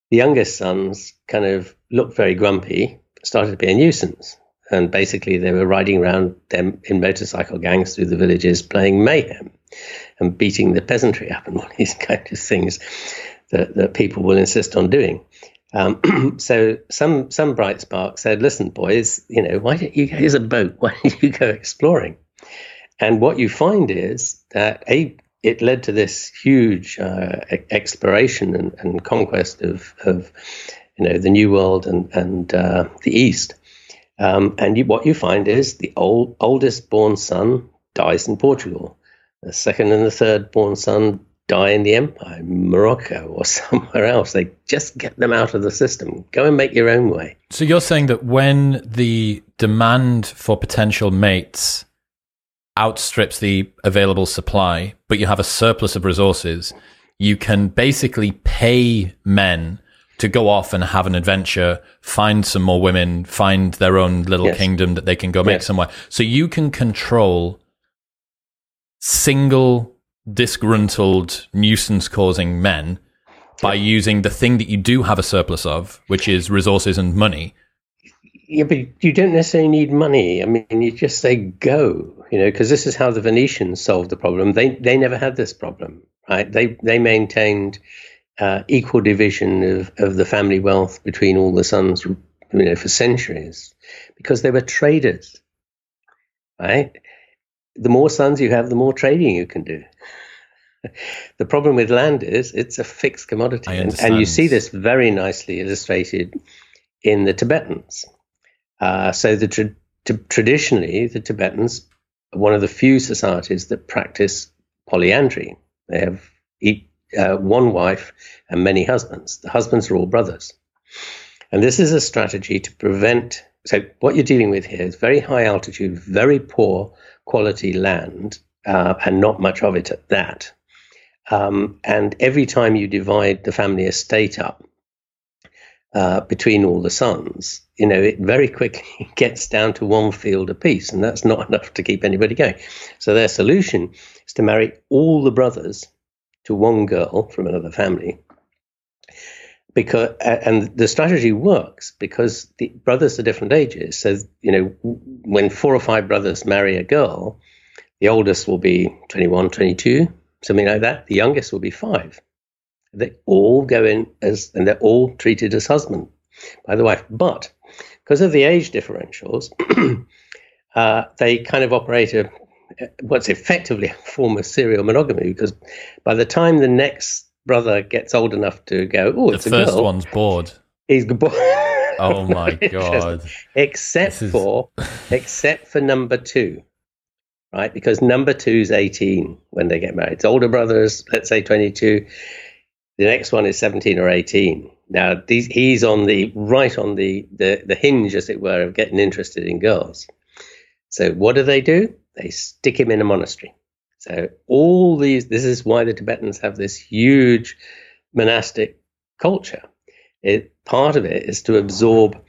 The youngest sons kind of looked very grumpy, started to be a nuisance. And basically, they were riding around them in motorcycle gangs through the villages, playing mayhem and beating the peasantry up and all *laughs* these kind of things that, that people will insist on doing. Um, *clears throat* so some some bright spark said, "Listen, boys, you know, why don't you? Here's a boat. *laughs* Why don't you go exploring?" And what you find is that a it led to this huge uh, exploration and, and, conquest of, of you know the New World and and uh, the East. Um, and you, what you find is the old, oldest born son dies in Portugal. The second and the third born son die in the empire, Morocco or *laughs* somewhere else. They just get them out of the system. Go and make your own way.
So you're saying that when the demand for potential mates outstrips the available supply, but you have a surplus of resources, you can basically pay men to go off and have an adventure, find some more women, find their own little yes. kingdom that they can go make yes. somewhere. So you can control single disgruntled, nuisance causing men by using the thing that you do have a surplus of, which is resources and money.
Yeah, but you don't necessarily need money. I mean, you just say go, you know, because this is how the Venetians solved the problem. They they never had this problem, right? They they maintained uh, equal division of, of the family wealth between all the sons, you know, for centuries, because they were traders, right? The more sons you have, the more trading you can do. *laughs* the problem with land is it's a fixed commodity. And, and, you see this very nicely illustrated in the Tibetans. Uh, so the tra- t- traditionally, the Tibetans are one of the few societies that practice polyandry. They have each, uh, one wife and many husbands. The husbands are all brothers. And this is a strategy to prevent. So, what you're dealing with here is very high altitude, very poor quality land, uh, and not much of it at that. Um, and every time you divide the family estate up uh, between all the sons, you know, it very quickly *laughs* gets down to one field apiece, and that's not *laughs* enough to keep anybody going. So their solution is to marry all the brothers to one girl from another family. Because and the strategy works because the brothers are different ages. So you know, when four or five brothers marry a girl, the oldest will be 21, 22, something like that. The youngest will be five. They all go in as, and they're all treated as husband by the wife. But because of the age differentials, *clears throat* uh, they kind of operate a what's effectively a form of serial monogamy because by the time the next brother gets old enough to go, oh, it's
the
a
first
girl,
one's bored.
He's *laughs* bored.
Oh my *laughs* god!
except is... for *laughs* except for number two right? Because number two is 18 when they get married. It's older brothers, let's say 22. The next one is 17 or 18. Now these, he's on the right on the, the the hinge, as it were, of getting interested in girls. So what do they do? They stick him in a monastery. So all these, this is why the Tibetans have this huge monastic culture. It, part of it is to absorb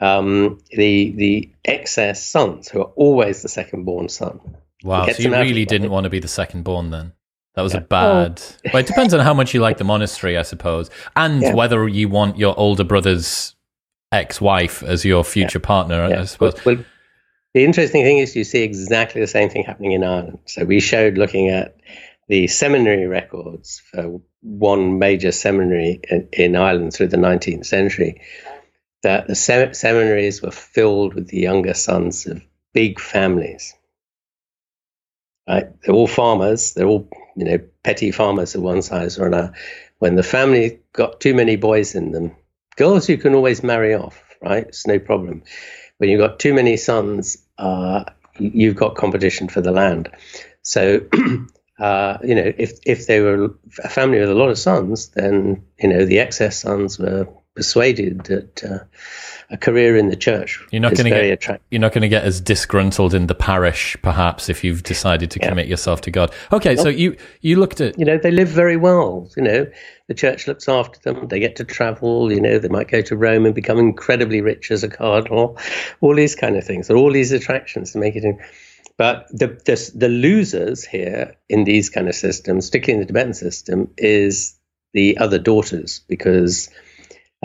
um, the the excess sons who are always the second born son.
Wow, so you really didn't want to be the second born then? That was yeah. a bad. Oh. Well, it depends on how much you like the monastery, I suppose, and yeah. whether you want your older brother's ex-wife as your future yeah. partner. I suppose.
Well, well, the interesting thing is you see exactly the same thing happening in Ireland. So we showed looking at the seminary records for one major seminary in, in Ireland through the 19th century that the sem- seminaries were filled with the younger sons of big families. Right? They're all farmers. They're all you know petty farmers of one size or another. When the family got too many boys in them, girls you can always marry off. Right? It's no problem. When you've got too many sons, uh, you've got competition for the land. So, *clears throat* uh, you know, if if they were a family with a lot of sons, then you know the excess sons were persuaded that uh, a career in the church
you're not going to get attractive. you're not going to get as disgruntled in the parish perhaps if you've decided to yeah. commit yourself to God. Okay, well, so you you looked at
you know they live very well. You know the church looks after them. They get to travel. You know they might go to Rome and become incredibly rich as a cardinal. All these kind of things. All these attractions to make it in. But the, the, the losers here in these kind of systems, particularly in the Tibetan system, is the other daughters because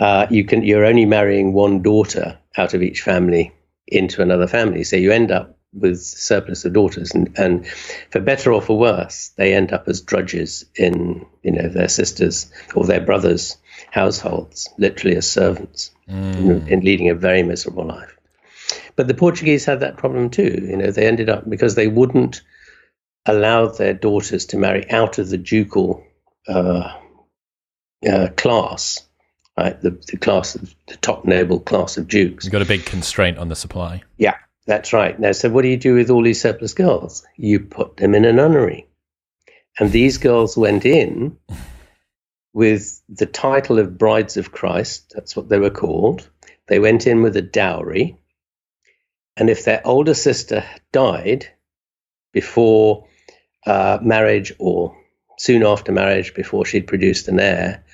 uh, you can you're only marrying one daughter out of each family into another family, so you end up with surplus of daughters, and, and for better or for worse, they end up as drudges in you know their sisters or their brothers' households, literally as servants, mm. in, in leading a very miserable life. But the Portuguese had that problem too. You know, they ended up because they wouldn't allow their daughters to marry out of the ducal uh, uh, class right? The, the class of the top noble class of dukes.
You've got a big constraint on the supply.
Yeah, that's right. Now, so what do you do with all these surplus girls? You put them in a nunnery. And these girls went in with the title of brides of Christ. That's what they were called. They went in with a dowry. And if their older sister died before uh, marriage or soon after marriage, before she'd produced an heir,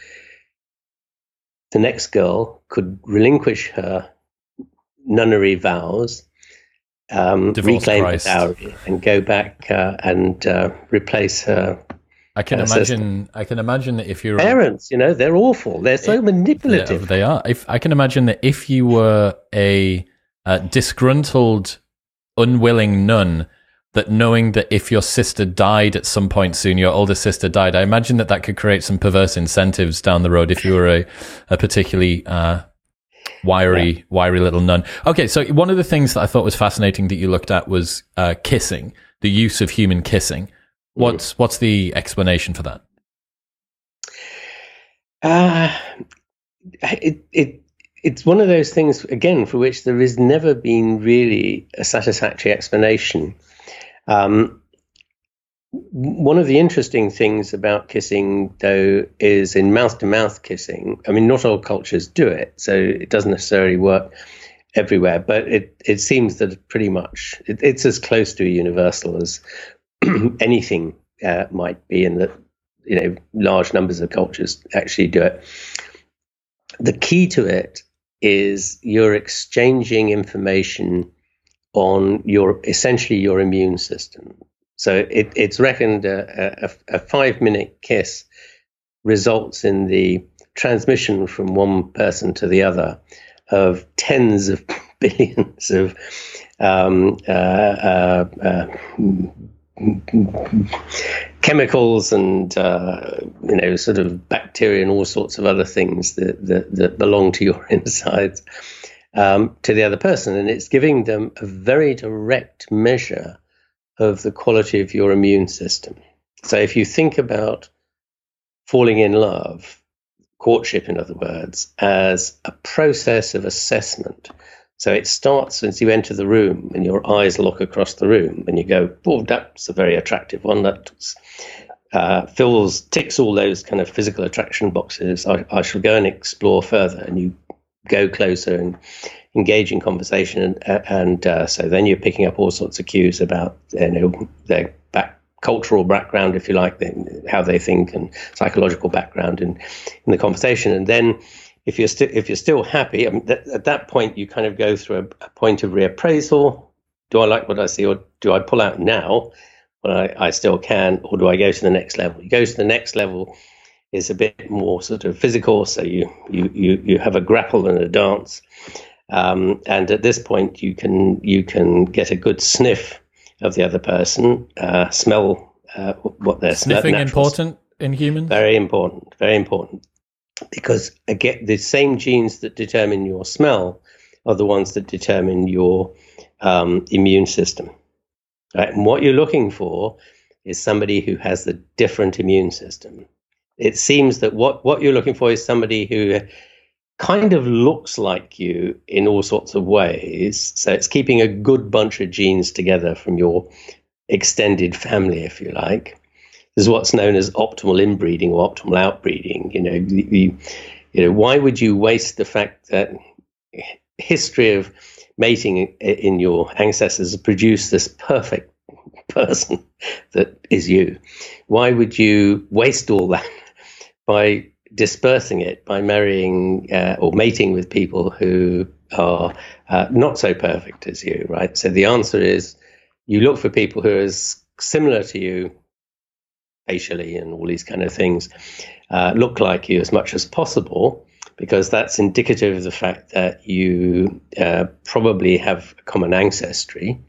the next girl could relinquish her nunnery vows, um, reclaim Christ. her dowry, and go back uh, and uh, replace her.
I can imagine. Sister. I can imagine that if you're
parents, you know, they're awful. They're so manipulative.
They are. If I can imagine that if you were a, a disgruntled, unwilling nun that knowing that if your sister died at some point soon, your older sister died, I imagine that that could create some perverse incentives down the road if you were a, a particularly uh, wiry, yeah. wiry little nun. Okay, so one of the things that I thought was fascinating that you looked at was uh, kissing, the use of human kissing. What's mm. what's the explanation for that?
Uh, it it it's one of those things again for which there has never been really a satisfactory explanation. Um, one of the interesting things about kissing, though, is in mouth to mouth kissing. I mean, not all cultures do it, so it doesn't necessarily work everywhere, but it, it seems that pretty much it, it's as close to a universal as *clears throat* anything uh, might be, and that you know large numbers of cultures actually do it. The key to it is you're exchanging information on your essentially your immune system. So it, it's reckoned a, a, a five minute kiss results in the transmission from one person to the other of tens of *laughs* billions of um, uh, uh, uh, chemicals and uh, you know sort of bacteria and all sorts of other things that, that, that belong to your *laughs* insides um, to the other person. And it's giving them a very direct measure of the quality of your immune system. So if you think about falling in love, courtship, in other words, as a process of assessment. So it starts as you enter the room and your eyes look across the room and you go, oh, that's a very attractive one. That uh, fills ticks all those kind of physical attraction boxes, I, I shall go and explore further. And you go closer and engage in conversation, and, and uh, so then you're picking up all sorts of cues about you know their back cultural background, if you like, how they think, and psychological background in in the conversation, and then. If you're still if you're still happy, I mean, th- at that point you kind of go through a, a point of reappraisal. Do I like what I see, or do I pull out now? I, I still can, or do I go to the next level? You go to the next level is a bit more sort of physical, so you you you, you have a grapple and a dance, um, and at this point you can you can get a good sniff of the other person, uh, smell uh, what they're
sniffing. Important in humans.
Very important. Very important because again, the same genes that determine your smell are the ones that determine your um, immune system. Right? And what you're looking for is somebody who has a different immune system. It seems that what, what you're looking for is somebody who kind of looks like you in all sorts of ways. So it's keeping a good bunch of genes together from your extended family, if you like. This is what's known as optimal inbreeding or optimal outbreeding. You know, you know, why would you waste the fact that history of mating in your ancestors produced this perfect *laughs* person that is you. Why would you waste all that by dispersing it by marrying uh, or mating with people who are uh, not so perfect as you, right? So the answer is you look for people who are similar to you facially and all these kind of things, uh, look like you as much as possible, because that's indicative of the fact that you uh, probably have a common ancestry.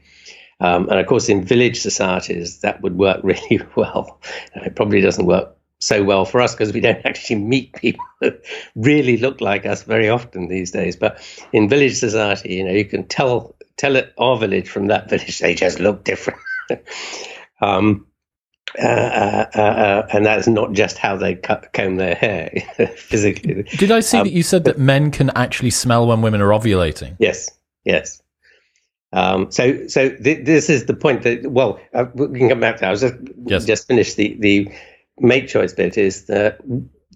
Um, and of course, in village societies, that would work *laughs* really well. And it probably doesn't work so well for us because we don't *laughs* actually meet people *laughs* that really look like us very often these days. But in village society, you know, you can tell tell it our village from that village; they just look different. *laughs* um, uh, uh, uh, uh, and that's not just how they cut, comb their hair physically.
Did I see um, that you said that men can actually smell when women are ovulating?
Yes, yes. Um, so, so th- this is the point that. Well, uh, we can come back to. That. I was just yes. just finished the the mate choice bit. Is that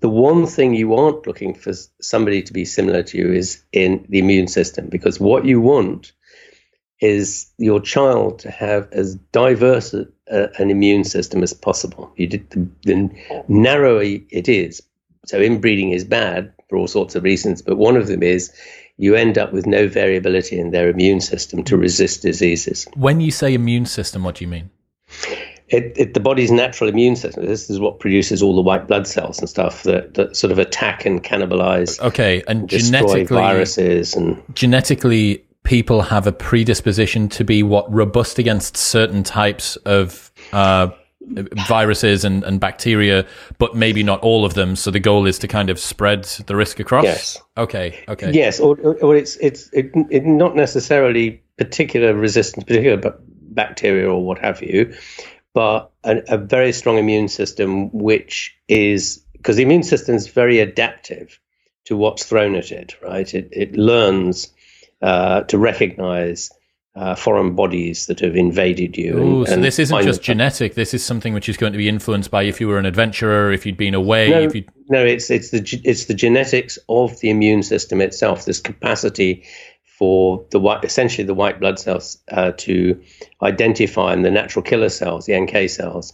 the one thing you aren't looking for somebody to be similar to you is in the immune system because what you want is your child to have as diverse a, a, an immune system as possible. You did, the, the narrower it is, so inbreeding is bad for all sorts of reasons, but one of them is you end up with no variability in their immune system to resist diseases.
When you say immune system, what do you mean?
It, it, the body's natural immune system. This is what produces all the white blood cells and stuff that, that sort of attack and cannibalize.
Okay, and,
and
genetically,
viruses and
genetically people have a predisposition to be what robust against certain types of uh, viruses and, and bacteria, but maybe not all of them. So the goal is to kind of spread the risk across.
Yes.
Okay. Okay.
Yes, or, or it's it's it, it not necessarily particular resistance, particular but bacteria or what have you, but a, a very strong immune system, which is because the immune system is very adaptive to what's thrown at it. Right. It it learns uh, to recognize uh, foreign bodies that have invaded you.
Ooh, and, so this isn't just genetic. This is something which is going to be influenced by if you were an adventurer, if you'd been away.
No, no, it's it's the it's the genetics of the immune system itself. This capacity for the white, essentially the white blood cells uh, to identify and the natural killer cells, the NK cells,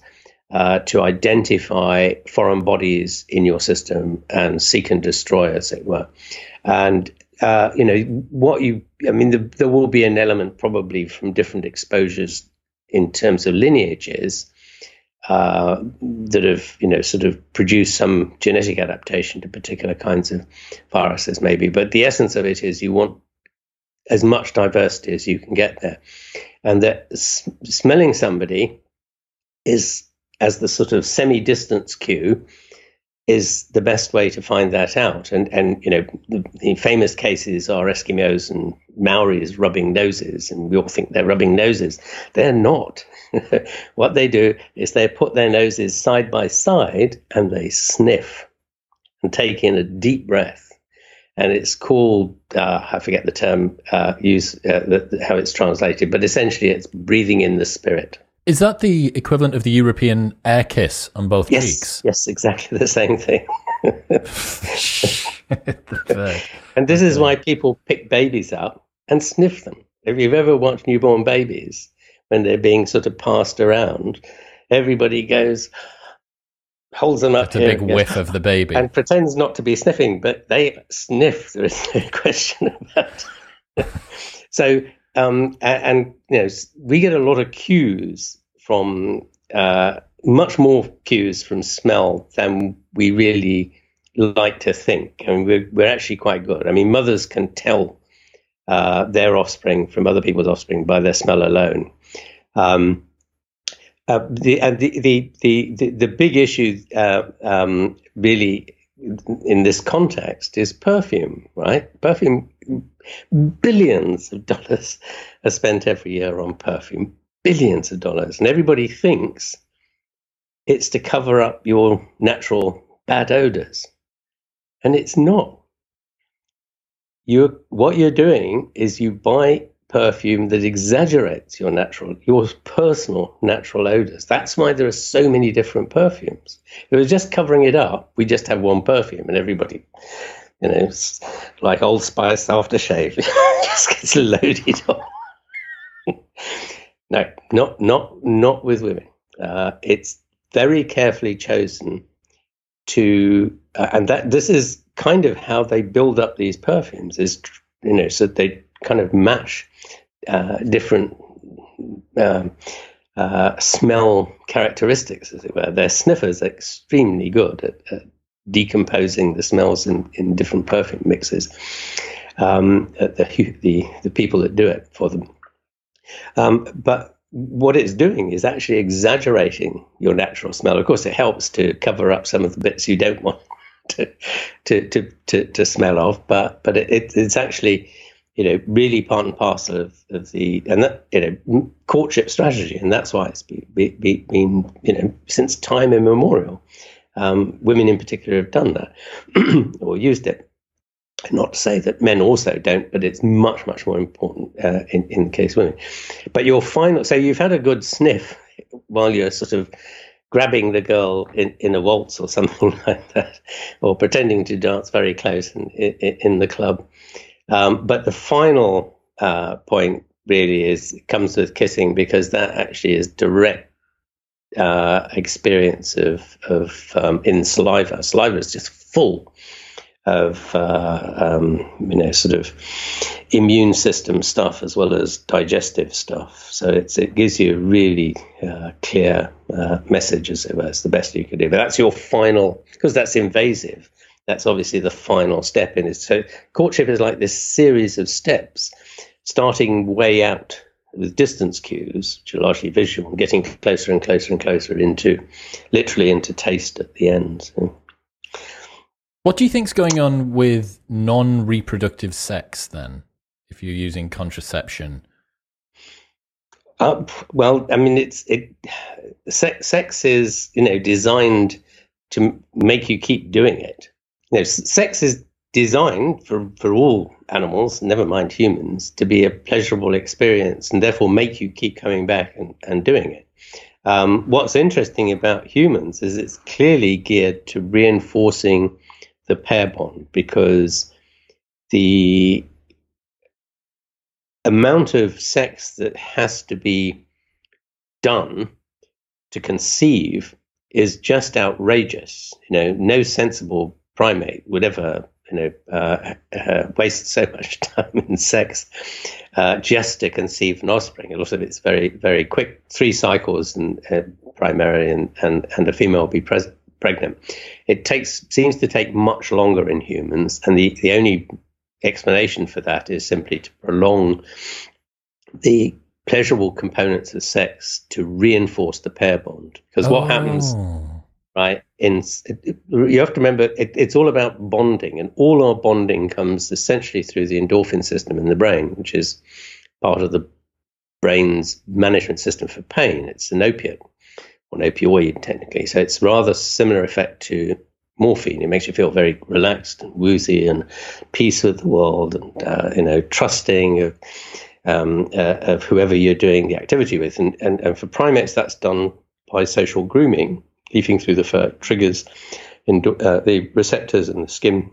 uh, to identify foreign bodies in your system and seek and destroy, as it were. And uh, you know, what you, I mean, the, there will be an element probably from different exposures in terms of lineages uh, that have, you know, sort of produced some genetic adaptation to particular kinds of viruses, maybe. But the essence of it is you want as much diversity as you can get there. And that s- smelling somebody is as the sort of semi distance cue is the best way to find that out. And and you know the, the, famous cases are Eskimos and Maoris rubbing noses, and we all think they're rubbing noses. They're not. *laughs* what they do is they put their noses side by side and they sniff and take in a deep breath. And it's called uh, I forget the term uh, use uh, the, how it's translated, but essentially it's breathing in the spirit.
Is that the equivalent of the European air kiss on both
yes,
cheeks?
Yes, exactly the same thing. *laughs* and this is why people pick babies up and sniff them. If you've ever watched newborn babies when they're being sort of passed around, everybody goes, holds them up.
It's a big whiff of the baby.
And pretends not to be sniffing, but they sniff. *laughs* There is no question about it. *laughs* so, um, and, and, you know, we get a lot of cues from uh, much more cues from smell than we really like to think. I mean, we're, we're actually quite good. I mean, mothers can tell uh, their offspring from other people's offspring by their smell alone. Um, uh, the, and the, the, the, the, big issue uh, um, really in this context is perfume, right? Perfume, billions of dollars are spent every year on perfume, billions of dollars. And everybody thinks it's to cover up your natural bad odors. And it's not. You what you're doing is you buy perfume that exaggerates your natural, your personal natural odors. That's why there are so many different perfumes. If it was just covering it up, we just have one perfume and everybody, you know, like Old Spice aftershave, *laughs* just gets loaded on. *laughs* no, not not not with women. Uh, it's very carefully chosen to, uh, and that this is kind of how they build up these perfumes is, you know, so they kind of match uh, different um, uh, smell characteristics, as it were. Their sniffers are extremely good at, at decomposing the smells in, in different perfume mixes. Um, the, the the people that do it for them, um, but what it's doing is actually exaggerating your natural smell. Of course, it helps to cover up some of the bits you don't *laughs* want to to to to, to smell of, but but it, it's actually you know really part and parcel of, of the and that you know courtship strategy, and that's why it's been, been you know since time immemorial. Um, women in particular have done that *clears throat* or used it not to say that men also don't, but it's much, much more important uh, in, in the case of women. But your final, so you've had a good sniff while you're sort of grabbing the girl in, in a waltz or something *laughs* like that, or pretending to dance very close in, in, in the club. Um, but the final uh, point really is comes with kissing because that actually is direct uh, experience of of um, in saliva. Saliva is just full of uh, um, you know sort of immune system stuff as well as digestive stuff. So it gives you a really uh, clear uh, message as it were. It's the best you could do. But that's your final because that's invasive. That's obviously the final step in it. So courtship is like this series of steps, starting way out with distance cues, which are largely visual, and getting closer and closer and closer into, literally into taste at the end. So.
What do you think's going on with non-reproductive sex then, if you're using contraception?
Uh, well, I mean, it's it. Sex, sex is you know designed to make you keep doing it. Know, sex is designed for for all animals, never mind humans, to be a pleasurable experience and therefore make you keep coming back and, and doing it. Um, what's interesting about humans is it's clearly geared to reinforcing the pair bond because the amount of sex that has to be done to conceive is just outrageous. You know, no sensible primate would ever, you know, uh, uh, waste so much *laughs* time in sex uh, just to conceive an offspring. A lot of it's very, very quick, three cycles and uh, primarily, and, and and a female will be present pregnant. It takes seems to take much longer in humans, and the, the only explanation for that is simply to prolong the pleasurable components of sex to reinforce the pair bond. Because oh. what happens, right? In it, you have to remember it, it's all about bonding, and all our bonding comes essentially through the endorphin system in the brain, which is part of the brain's management system for pain. It's an opiate or an opioid technically. So it's rather similar effect to morphine. It makes you feel very relaxed and woozy and peace with the world and uh, you know trusting of um, uh, of whoever you're doing the activity with. And, and, and for primates, that's done by social grooming, leafing through the fur triggers uh, the receptors in the skin,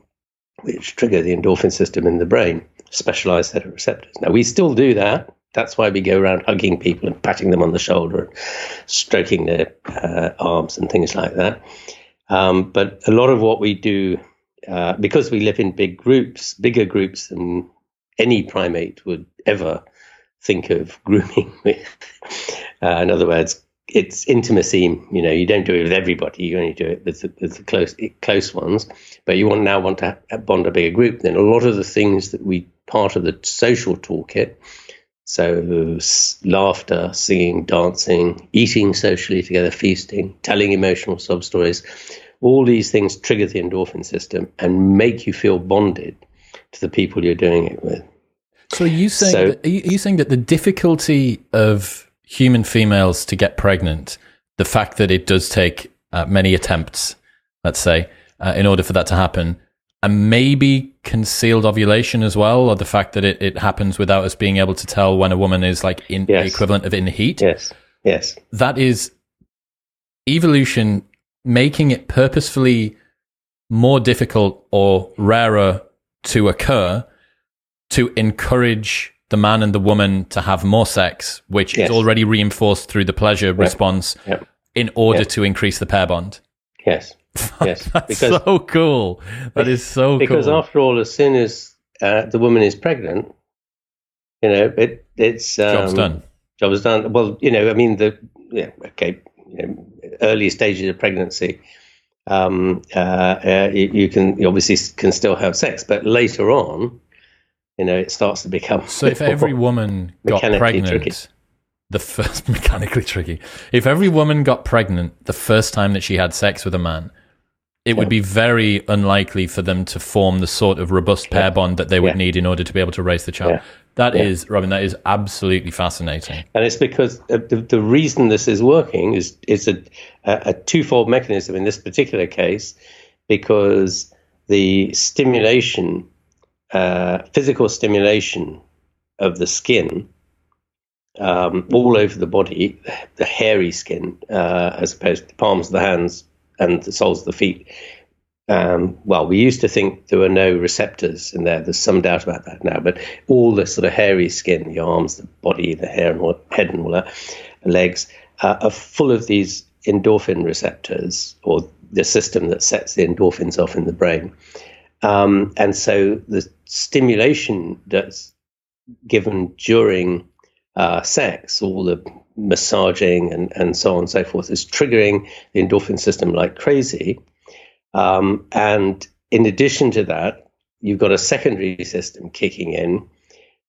which trigger the endorphin system in the brain, specialized set of receptors. Now, we still do that. That's why we go around hugging people and patting them on the shoulder and stroking their uh, arms and things like that. Um, but a lot of what we do, uh, because we live in big groups, bigger groups than any primate would ever think of *laughs* grooming with. Uh, in other words, it's intimacy. You know, you don't do it with everybody. You only do it with the, with the close close ones. But you want now want to bond a bigger group. Then a lot of the things that we part of the social toolkit. So laughter, singing, dancing, eating socially together, feasting, telling emotional sub stories. All these things trigger the endorphin system and make you feel bonded to the people you're doing it with.
So are you saying so, that, are you saying that the difficulty of human females to get pregnant, the fact that it does take uh, many attempts, let's say, uh, in order for that to happen, and maybe concealed ovulation as well, or the fact that it, it happens without us being able to tell when a woman is like in yes. the equivalent of in heat.
Yes. Yes.
That is evolution making it purposefully more difficult or rarer to occur to encourage the man and the woman to have more sex, which yes. is already reinforced through the pleasure response yep. in order yep. to increase the pair bond.
Yes. *laughs* Yes.
That's because, so cool. That is so
because
cool.
Because after all, as soon as uh, the woman is pregnant, you know, it, it's
um, job's done.
Job's done. Well, you know, I mean, the yeah, okay, you know, early stages of pregnancy, um, uh, uh, you, you, can you obviously can still have sex, but later on, you know, it starts to become.
So if every woman got pregnant, tricky. the first *laughs* mechanically tricky. If every woman got pregnant the first time that she had sex with a man, it yeah. would be very unlikely for them to form the sort of robust pair yeah. bond that they would yeah. need in order to be able to raise the child. That is, Robin, that is absolutely fascinating.
And it's because uh, the, the reason this is working is is a, a twofold mechanism in this particular case, because the stimulation uh, physical stimulation of the skin um, all over the body, the hairy skin, uh, as opposed to the palms of the hands and the soles of the feet. Um, well, we used to think there were no receptors in there. There's some doubt about that now, but all the sort of hairy skin, the arms, the body, the hair, and all, head, and all that, legs, uh, are full of these endorphin receptors, or the system that sets the endorphins off in the brain. Um, and so the stimulation that's given during uh, sex, all the massaging and, and so on and so forth, is triggering the endorphin system like crazy. Um, and in addition to that, you've got a secondary system kicking in,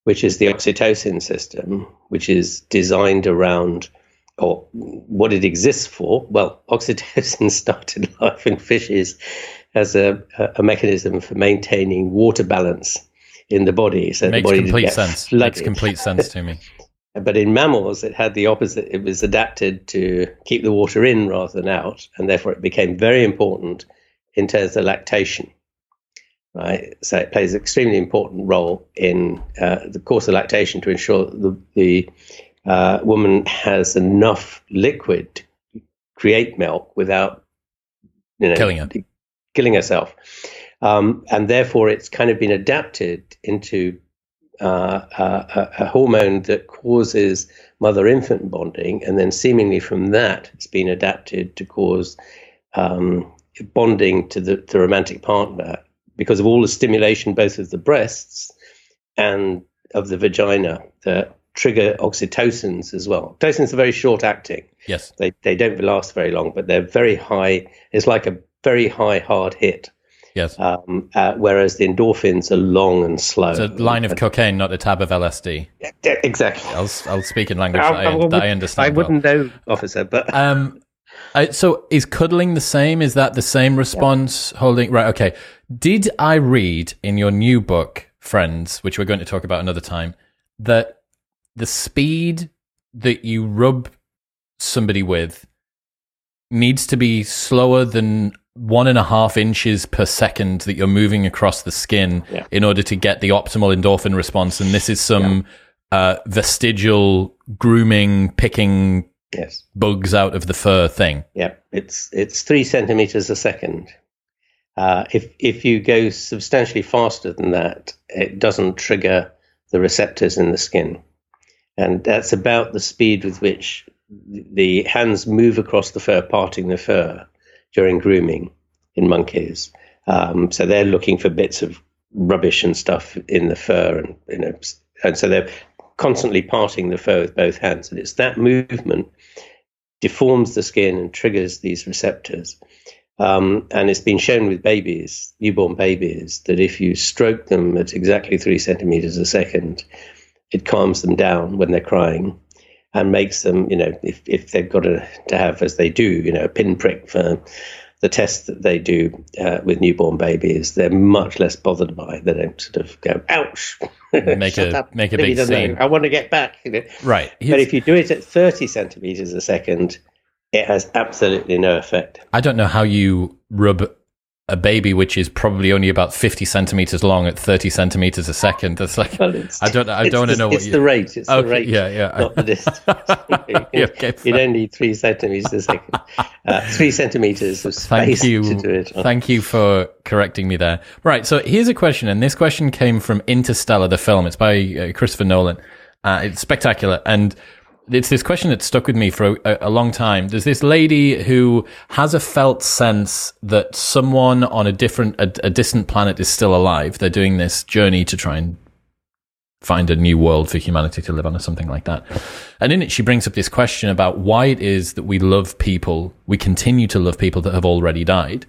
which is the oxytocin system, which is designed around or what it exists for. Well, *laughs* oxytocin started life in fishes as a, a mechanism for maintaining water balance in the body.
So makes
the body
complete sense. Flooded. Makes complete sense to me. *laughs*
but in mammals, it had the opposite. It was adapted to keep the water in rather than out, and therefore it became very important in terms of lactation. Right, so it plays an extremely important role in uh, the course of lactation to ensure that the, the uh, woman has enough liquid to create milk without
you know, killing her
killing herself. Um, and therefore, it's kind of been adapted into uh, a, a, hormone that causes mother infant bonding. And then, seemingly from that, it's been adapted to cause um, bonding to the, the romantic partner because of all the stimulation, both of the breasts and of the vagina, that trigger oxytocins as well. Oxytocins are very short acting.
Yes.
They, they don't last very long, but they're very high. It's like a very high hard hit.
Yes.
Um, uh, whereas the endorphins are long and slow.
It's a line of cocaine, not a tab of LSD.
Exactly.
I'll, I'll speak in language I, that, I, that I understand.
I wouldn't well. know, officer, but.
Um, I, so is cuddling the same? Is that the same response? Yeah. Holding right? Okay. Did I read in your new book, Friends, which we're going to talk about another time, that the speed that you rub somebody with needs to be slower than one and a half inches per second that you're moving across the skin yeah. in order to get the optimal endorphin response. And this is some uh, vestigial grooming, picking
Yes.
bugs out of the fur thing.
Yeah. It's it's three centimeters a second. Uh, if if you go substantially faster than that, it doesn't trigger the receptors in the skin, and that's about the speed with which the hands move across the fur, parting the fur during grooming in monkeys. Um, so they're looking for bits of rubbish and stuff in the fur, and you know, and so they're constantly parting the fur with both hands, and it's that movement deforms the skin and triggers these receptors. Um, and it's been shown with babies, newborn babies, that if you stroke them at exactly three centimeters a second, it calms them down when they're crying and makes them, you know, if, if they've got to, to have, as they do, you know, a pinprick for the tests that they do uh, with newborn babies, they're much less bothered by. They don't sort of go, ouch. *laughs*
Make a
up.
make a big scene.
I want to get back. You know?
Right.
But if you do it at 30 centimeters a second, it has absolutely no effect.
I don't know how you rub a baby which is probably only about 50 centimeters long at 30 centimeters a second. That's like,
Well,
I don't, I don't want to know what
It's
you.
the rate. It's
Okay,
the rate.
yeah, yeah.
Not the distance. *laughs*
Yeah, okay, *laughs*
you
fine.
don't need three centimeters a second. Uh, three centimeters of
Thank
space
you.
to do it. on.
Thank you for correcting me there. Right. So here's a question, and this question came from Interstellar, the film. It's by uh, Christopher Nolan. Uh, it's spectacular, and it's this question that stuck with me for a, a long time. There's this lady who has a felt sense that someone on a different, a, a distant planet is still alive. They're doing this journey to try and find a new world for humanity to live on or something like that. And in it, she brings up this question about why it is that we love people, we continue to love people that have already died.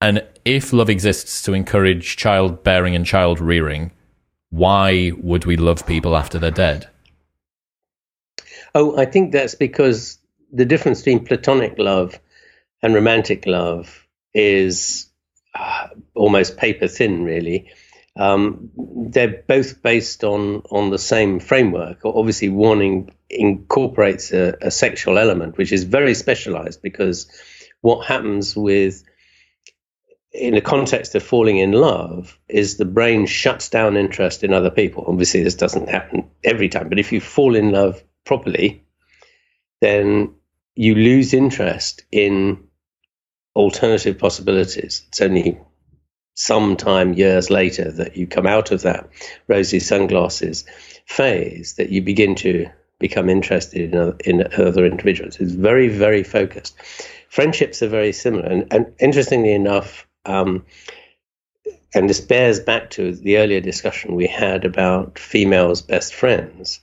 And if love exists to encourage childbearing and child rearing, why would we love people after they're dead?
Oh, I think that's because the difference between platonic love and romantic love is uh, almost paper thin, really. Um, they're both based on on the same framework. Obviously, in, incorporates a, a sexual element, which is very specialized because what happens with in the context of falling in love is the brain shuts down interest in other people. Obviously, this doesn't happen every time, but if you fall in love properly, then you lose interest in alternative possibilities. It's only sometime years later that you come out of that rosy sunglasses phase that you begin to become interested in other, in other individuals. It's very, very focused. Friendships are very similar. And, and interestingly enough, um, and this bears back to the earlier discussion we had about females' best friends.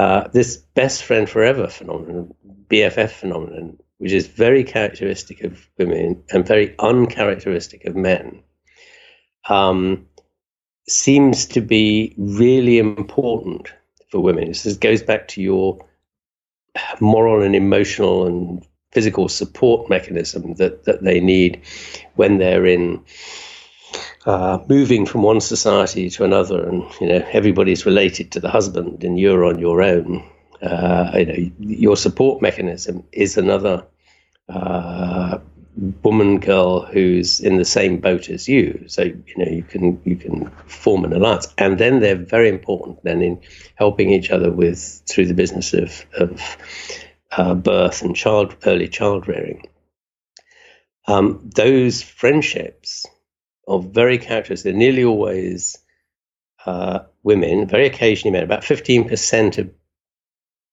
Uh, this best friend forever phenomenon, BFF phenomenon, which is very characteristic of women and very uncharacteristic of men, um, seems to be really important for women. This goes back to your moral and emotional and physical support mechanism that, that they need when they're in uh, moving from one society to another, and you know everybody's related to the husband, and you're on your own. Uh, you know your support mechanism is another uh, woman, girl who's in the same boat as you. So you know you can you can form an alliance, and then they're very important then in helping each other with through the business of of uh, birth and child early child rearing. Um, those friendships are very characteristic. They're nearly always uh, women, very occasionally men. About fifteen percent of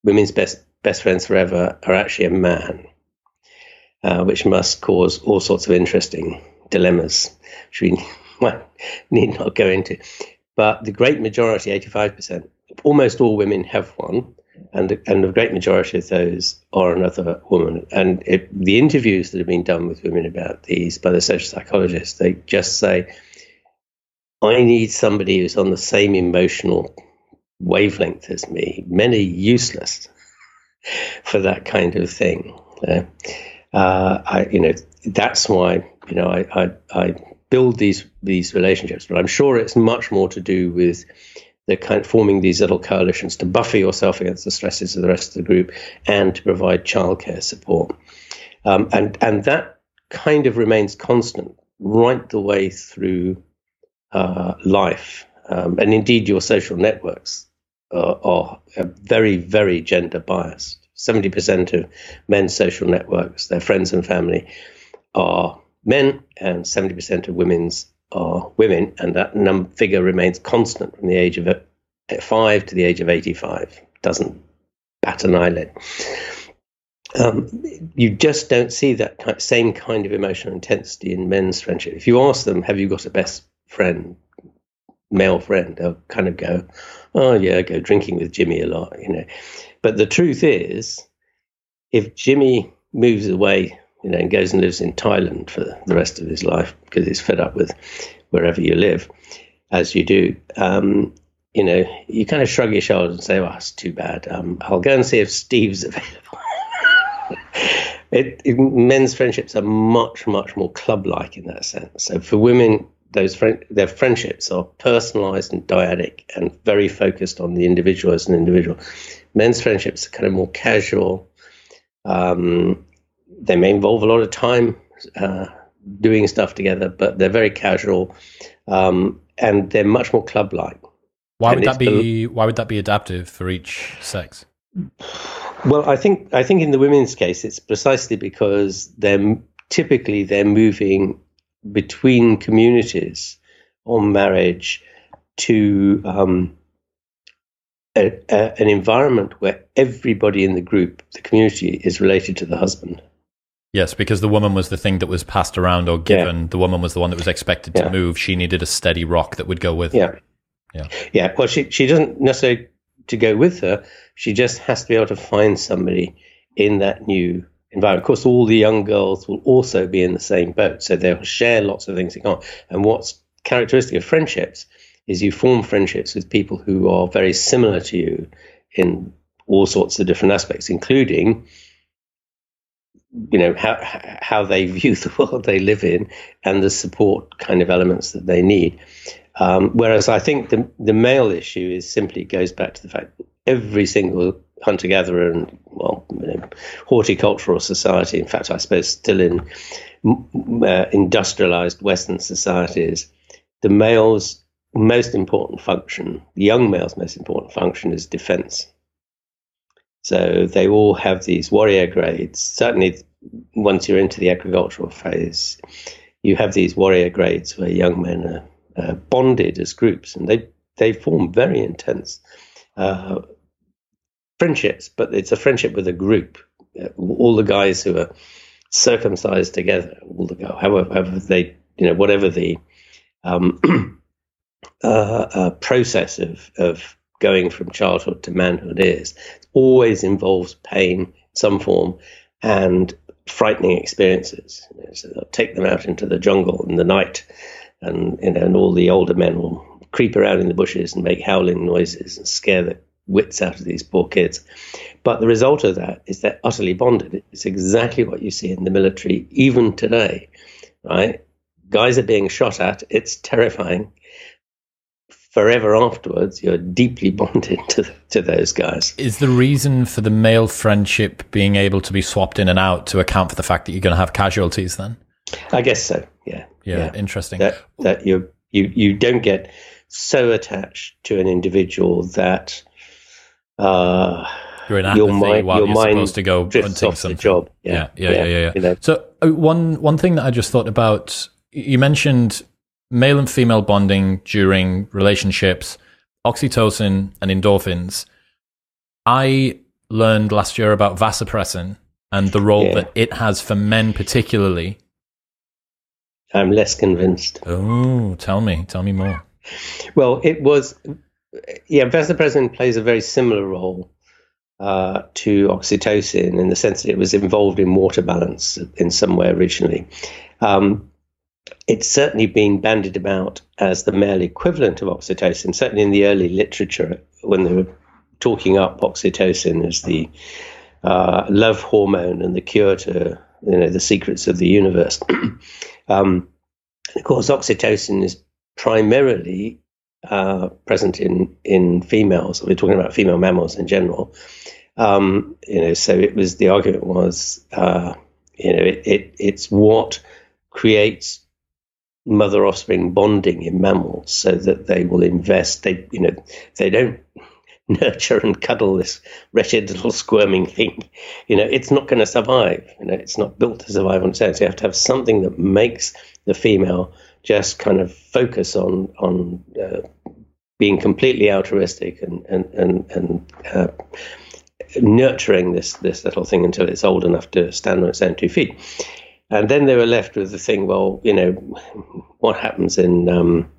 women's best best friends forever are actually a man, uh, which must cause all sorts of interesting dilemmas, which we *laughs* need not go into. But the great majority, eighty-five percent, almost all women have one and and the great majority of those are another woman. And it, the interviews that have been done with women about these by the social psychologists, they just say, "I need somebody who's on the same emotional wavelength as me." Men are useless *laughs* for that kind of thing. Uh, uh, I, you know, that's why you know I, I I build these these relationships, but I'm sure it's much more to do with they're kind of forming these little coalitions to buffer yourself against the stresses of the rest of the group and to provide childcare support. Um, and, and that kind of remains constant right the way through uh, life. Um, and indeed, your social networks are, are very, very gender biased. 70% of men's social networks, their friends and family, are men, and 70% of women's are women, and that num- figure remains constant from the age of five to the age of 85. Doesn't bat an eyelid. Um, you just don't see that same kind of emotional intensity in men's friendship. If you ask them, "Have you got a best friend, male friend?" They'll kind of go, "Oh yeah, I go drinking with Jimmy a lot," you know. But the truth is, if Jimmy moves away, you know, and goes and lives in Thailand for the rest of his life because he's fed up with wherever you live, as you do, um, you know, you kind of shrug your shoulders and say, "Well, it's too bad. Um, I'll go and see if Steve's *laughs* available." it, it, men's friendships are much, much more club-like in that sense. So for women, those their friendships are personalized and dyadic and very focused on the individual as an individual. Men's friendships are kind of more casual. Um, they may involve a lot of time uh, doing stuff together, but they're very casual um, and they're much more club-like.
Why would that be? Why would that be adaptive for each sex?
Well, I think I think in the women's case, it's precisely because they're typically they're moving between communities on marriage to um, a, a, an environment where everybody in the group, the community, is related to the husband.
Yes, because the woman was the thing that was passed around or given. Yeah. The woman was the one that was expected to yeah. move. She needed a steady rock that would go with.
Yeah, yeah, yeah. Well, she she doesn't necessarily to go with her. She just has to be able to find somebody in that new environment. Of course, all the young girls will also be in the same boat, so they'll share lots of things in common. And what's characteristic of friendships is you form friendships with people who are very similar to you in all sorts of different aspects, including you know how how they view *laughs* the world they live in and the support kind of elements that they need. Um, whereas I think the the male issue is simply goes back to the fact that every single hunter gatherer and well you know, horticultural society, in fact, I suppose still in uh, industrialized Western societies, the male's most important function, the young male's most important function, is defense. So they all have these warrior grades. Certainly, once you're into the agricultural phase, you have these warrior grades where young men are uh, bonded as groups, and they they form very intense uh, friendships. But it's a friendship with a group. Uh, all the guys who are circumcised together, all the however, however they you know whatever the um, *clears throat* uh, uh, process of of going from childhood to manhood is, always involves pain in some form and frightening experiences. So they'll take them out into the jungle in the night and you know, and all the older men will creep around in the bushes and make howling noises and scare the wits out of these poor kids. But the result of that is they're utterly bonded. It's exactly what you see in the military even today, right? Guys are being shot at. It's terrifying. Forever afterwards, you're deeply *laughs* bonded to to those guys.
Is the reason for the male friendship being able to be swapped in and out to account for the fact that you're going to have casualties? Then,
I guess so. Yeah.
Yeah. yeah. Interesting.
That that you you you don't get so attached to an individual that uh,
you're in apathy your mind, while your you're mind supposed to go hunting something.
job.
Yeah, yeah, yeah, yeah. yeah, yeah. You know? So uh, one one thing that I just thought about, you mentioned male and female bonding during relationships, oxytocin and endorphins. I learned last year about vasopressin and the role yeah. that it has for men, particularly
I'm less convinced.
Oh, tell me, tell me more.
Well, it was, yeah, vasopressin plays a very similar role uh, to oxytocin in the sense that it was involved in water balance in some way originally. Um, it's certainly been bandied about as the male equivalent of oxytocin, certainly in the early literature when they were talking up oxytocin as the uh, love hormone and the cure to you know the secrets of the universe. *clears throat* um, of course, oxytocin is primarily uh, present in in females. We're talking about female mammals in general. Um, you know, so it was the argument was, uh, you know, it, it it's what creates mother offspring bonding in mammals, so that they will invest. They you know they don't *laughs* nurture and cuddle this wretched little squirming thing, you know, it's not going to survive. You know, it's not built to survive on its own. So you have to have something that makes the female just kind of focus on on uh, being completely altruistic and and and, and uh, nurturing this this little thing until it's old enough to stand on its own two feet. And then they were left with the thing. Well, you know, what happens in um,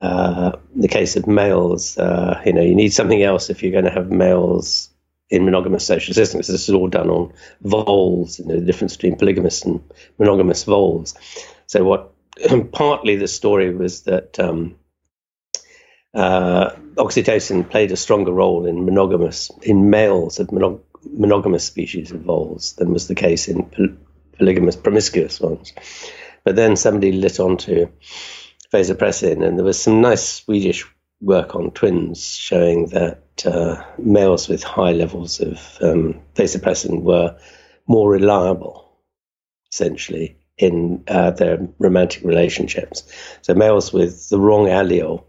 uh, the case of males? Uh, you know, you need something else if you're going to have males in monogamous social systems. This is all done on voles, you know, the difference between polygamous and monogamous voles. So what *clears throat* partly the story was that um, uh, oxytocin played a stronger role in monogamous in males of monog- monogamous species of voles than was the case in poly- polygamous promiscuous ones. But then somebody lit onto vasopressin, and there was some nice Swedish work on twins showing that uh, males with high levels of um, vasopressin were more reliable, essentially, in uh, their romantic relationships. So males with the wrong allele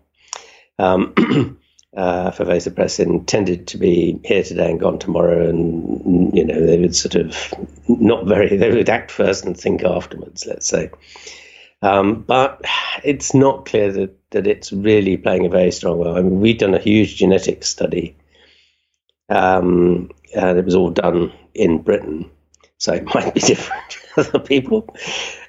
um, *clears throat* uh, for vasopressin tended to be here today and gone tomorrow, and you know they would sort of not very they would act first and think afterwards. Let's say. Um, but it's not clear that, that it's really playing a very strong role. I mean, we've done a huge genetic study, um, and it was all done in Britain, so it might be *laughs* different to other people.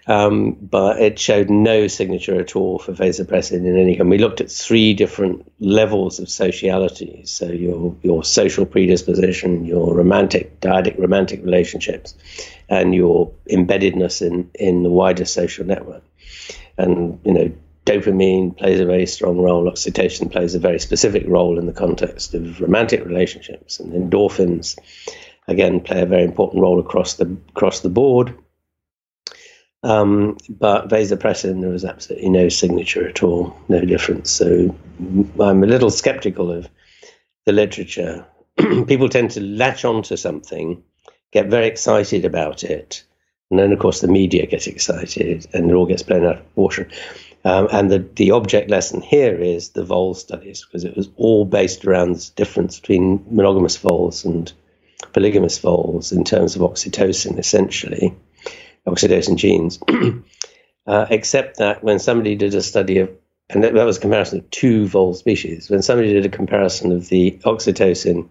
Um, but it showed no signature at all for vasopressin in any. And we looked at three different levels of sociality. So your your social predisposition, your romantic, dyadic romantic relationships, and your embeddedness in in the wider social network. And you know, dopamine plays a very strong role. Oxytocin plays a very specific role in the context of romantic relationships, and endorphins again play a very important role across the across the board. Um, but vasopressin, there was absolutely no signature at all, no difference. So I'm a little skeptical of the literature. *clears throat* People tend to latch onto something, get very excited about it, and then, of course, the media get excited and it all gets blown out of proportion. Um, and the, the object lesson here is the vole studies, because it was all based around this difference between monogamous voles and polygamous voles in terms of oxytocin, essentially oxytocin genes, *clears throat* uh, except that when somebody did a study of, and that, was a comparison of two vole species, when somebody did a comparison of the oxytocin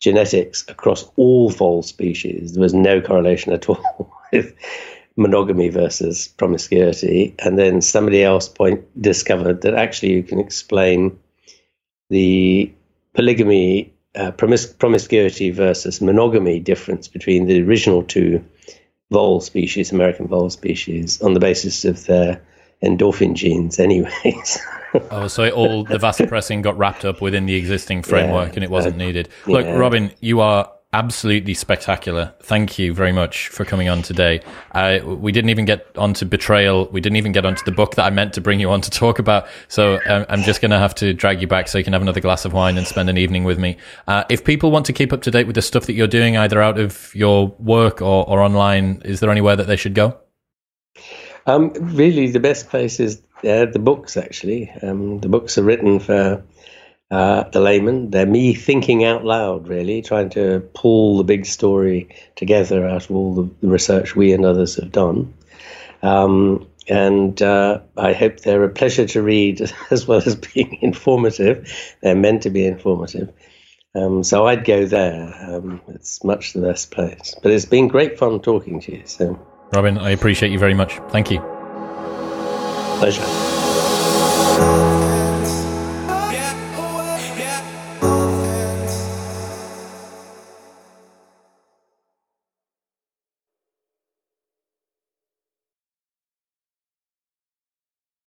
genetics across all vole species, there was no correlation at all *laughs* with monogamy versus promiscuity. And then somebody else point discovered that actually you can explain the polygamy, uh, promis- promiscuity versus monogamy difference between the original two vole species, American vole species, on the basis of their endorphin genes, anyways. *laughs*
oh, so all the vasopressin got wrapped up within the existing framework, yeah, and it wasn't uh, needed. Look, yeah. Robin, you are absolutely spectacular. Thank you very much for coming on today. We didn't even get onto betrayal. We didn't even get onto the book that I meant to bring you on to talk about. So um, I'm just going to have to drag you back so you can have another glass of wine and spend an evening with me. Uh, if people want to keep up to date with the stuff that you're doing, either out of your work or, or online, is there anywhere that they should go?
Um, really, the best place is uh, the books. Actually, um, the books are written for uh, the layman. They're me thinking out loud, really, trying to pull the big story together out of all the, the research we and others have done. Um, and uh, I hope they're a pleasure to read *laughs* as well as being *laughs* informative. They're meant to be informative. Um, so I'd go there. Um, it's much the best place. But it's been great fun talking to you. So,
Robin, I appreciate you very much. Thank you.
Pleasure.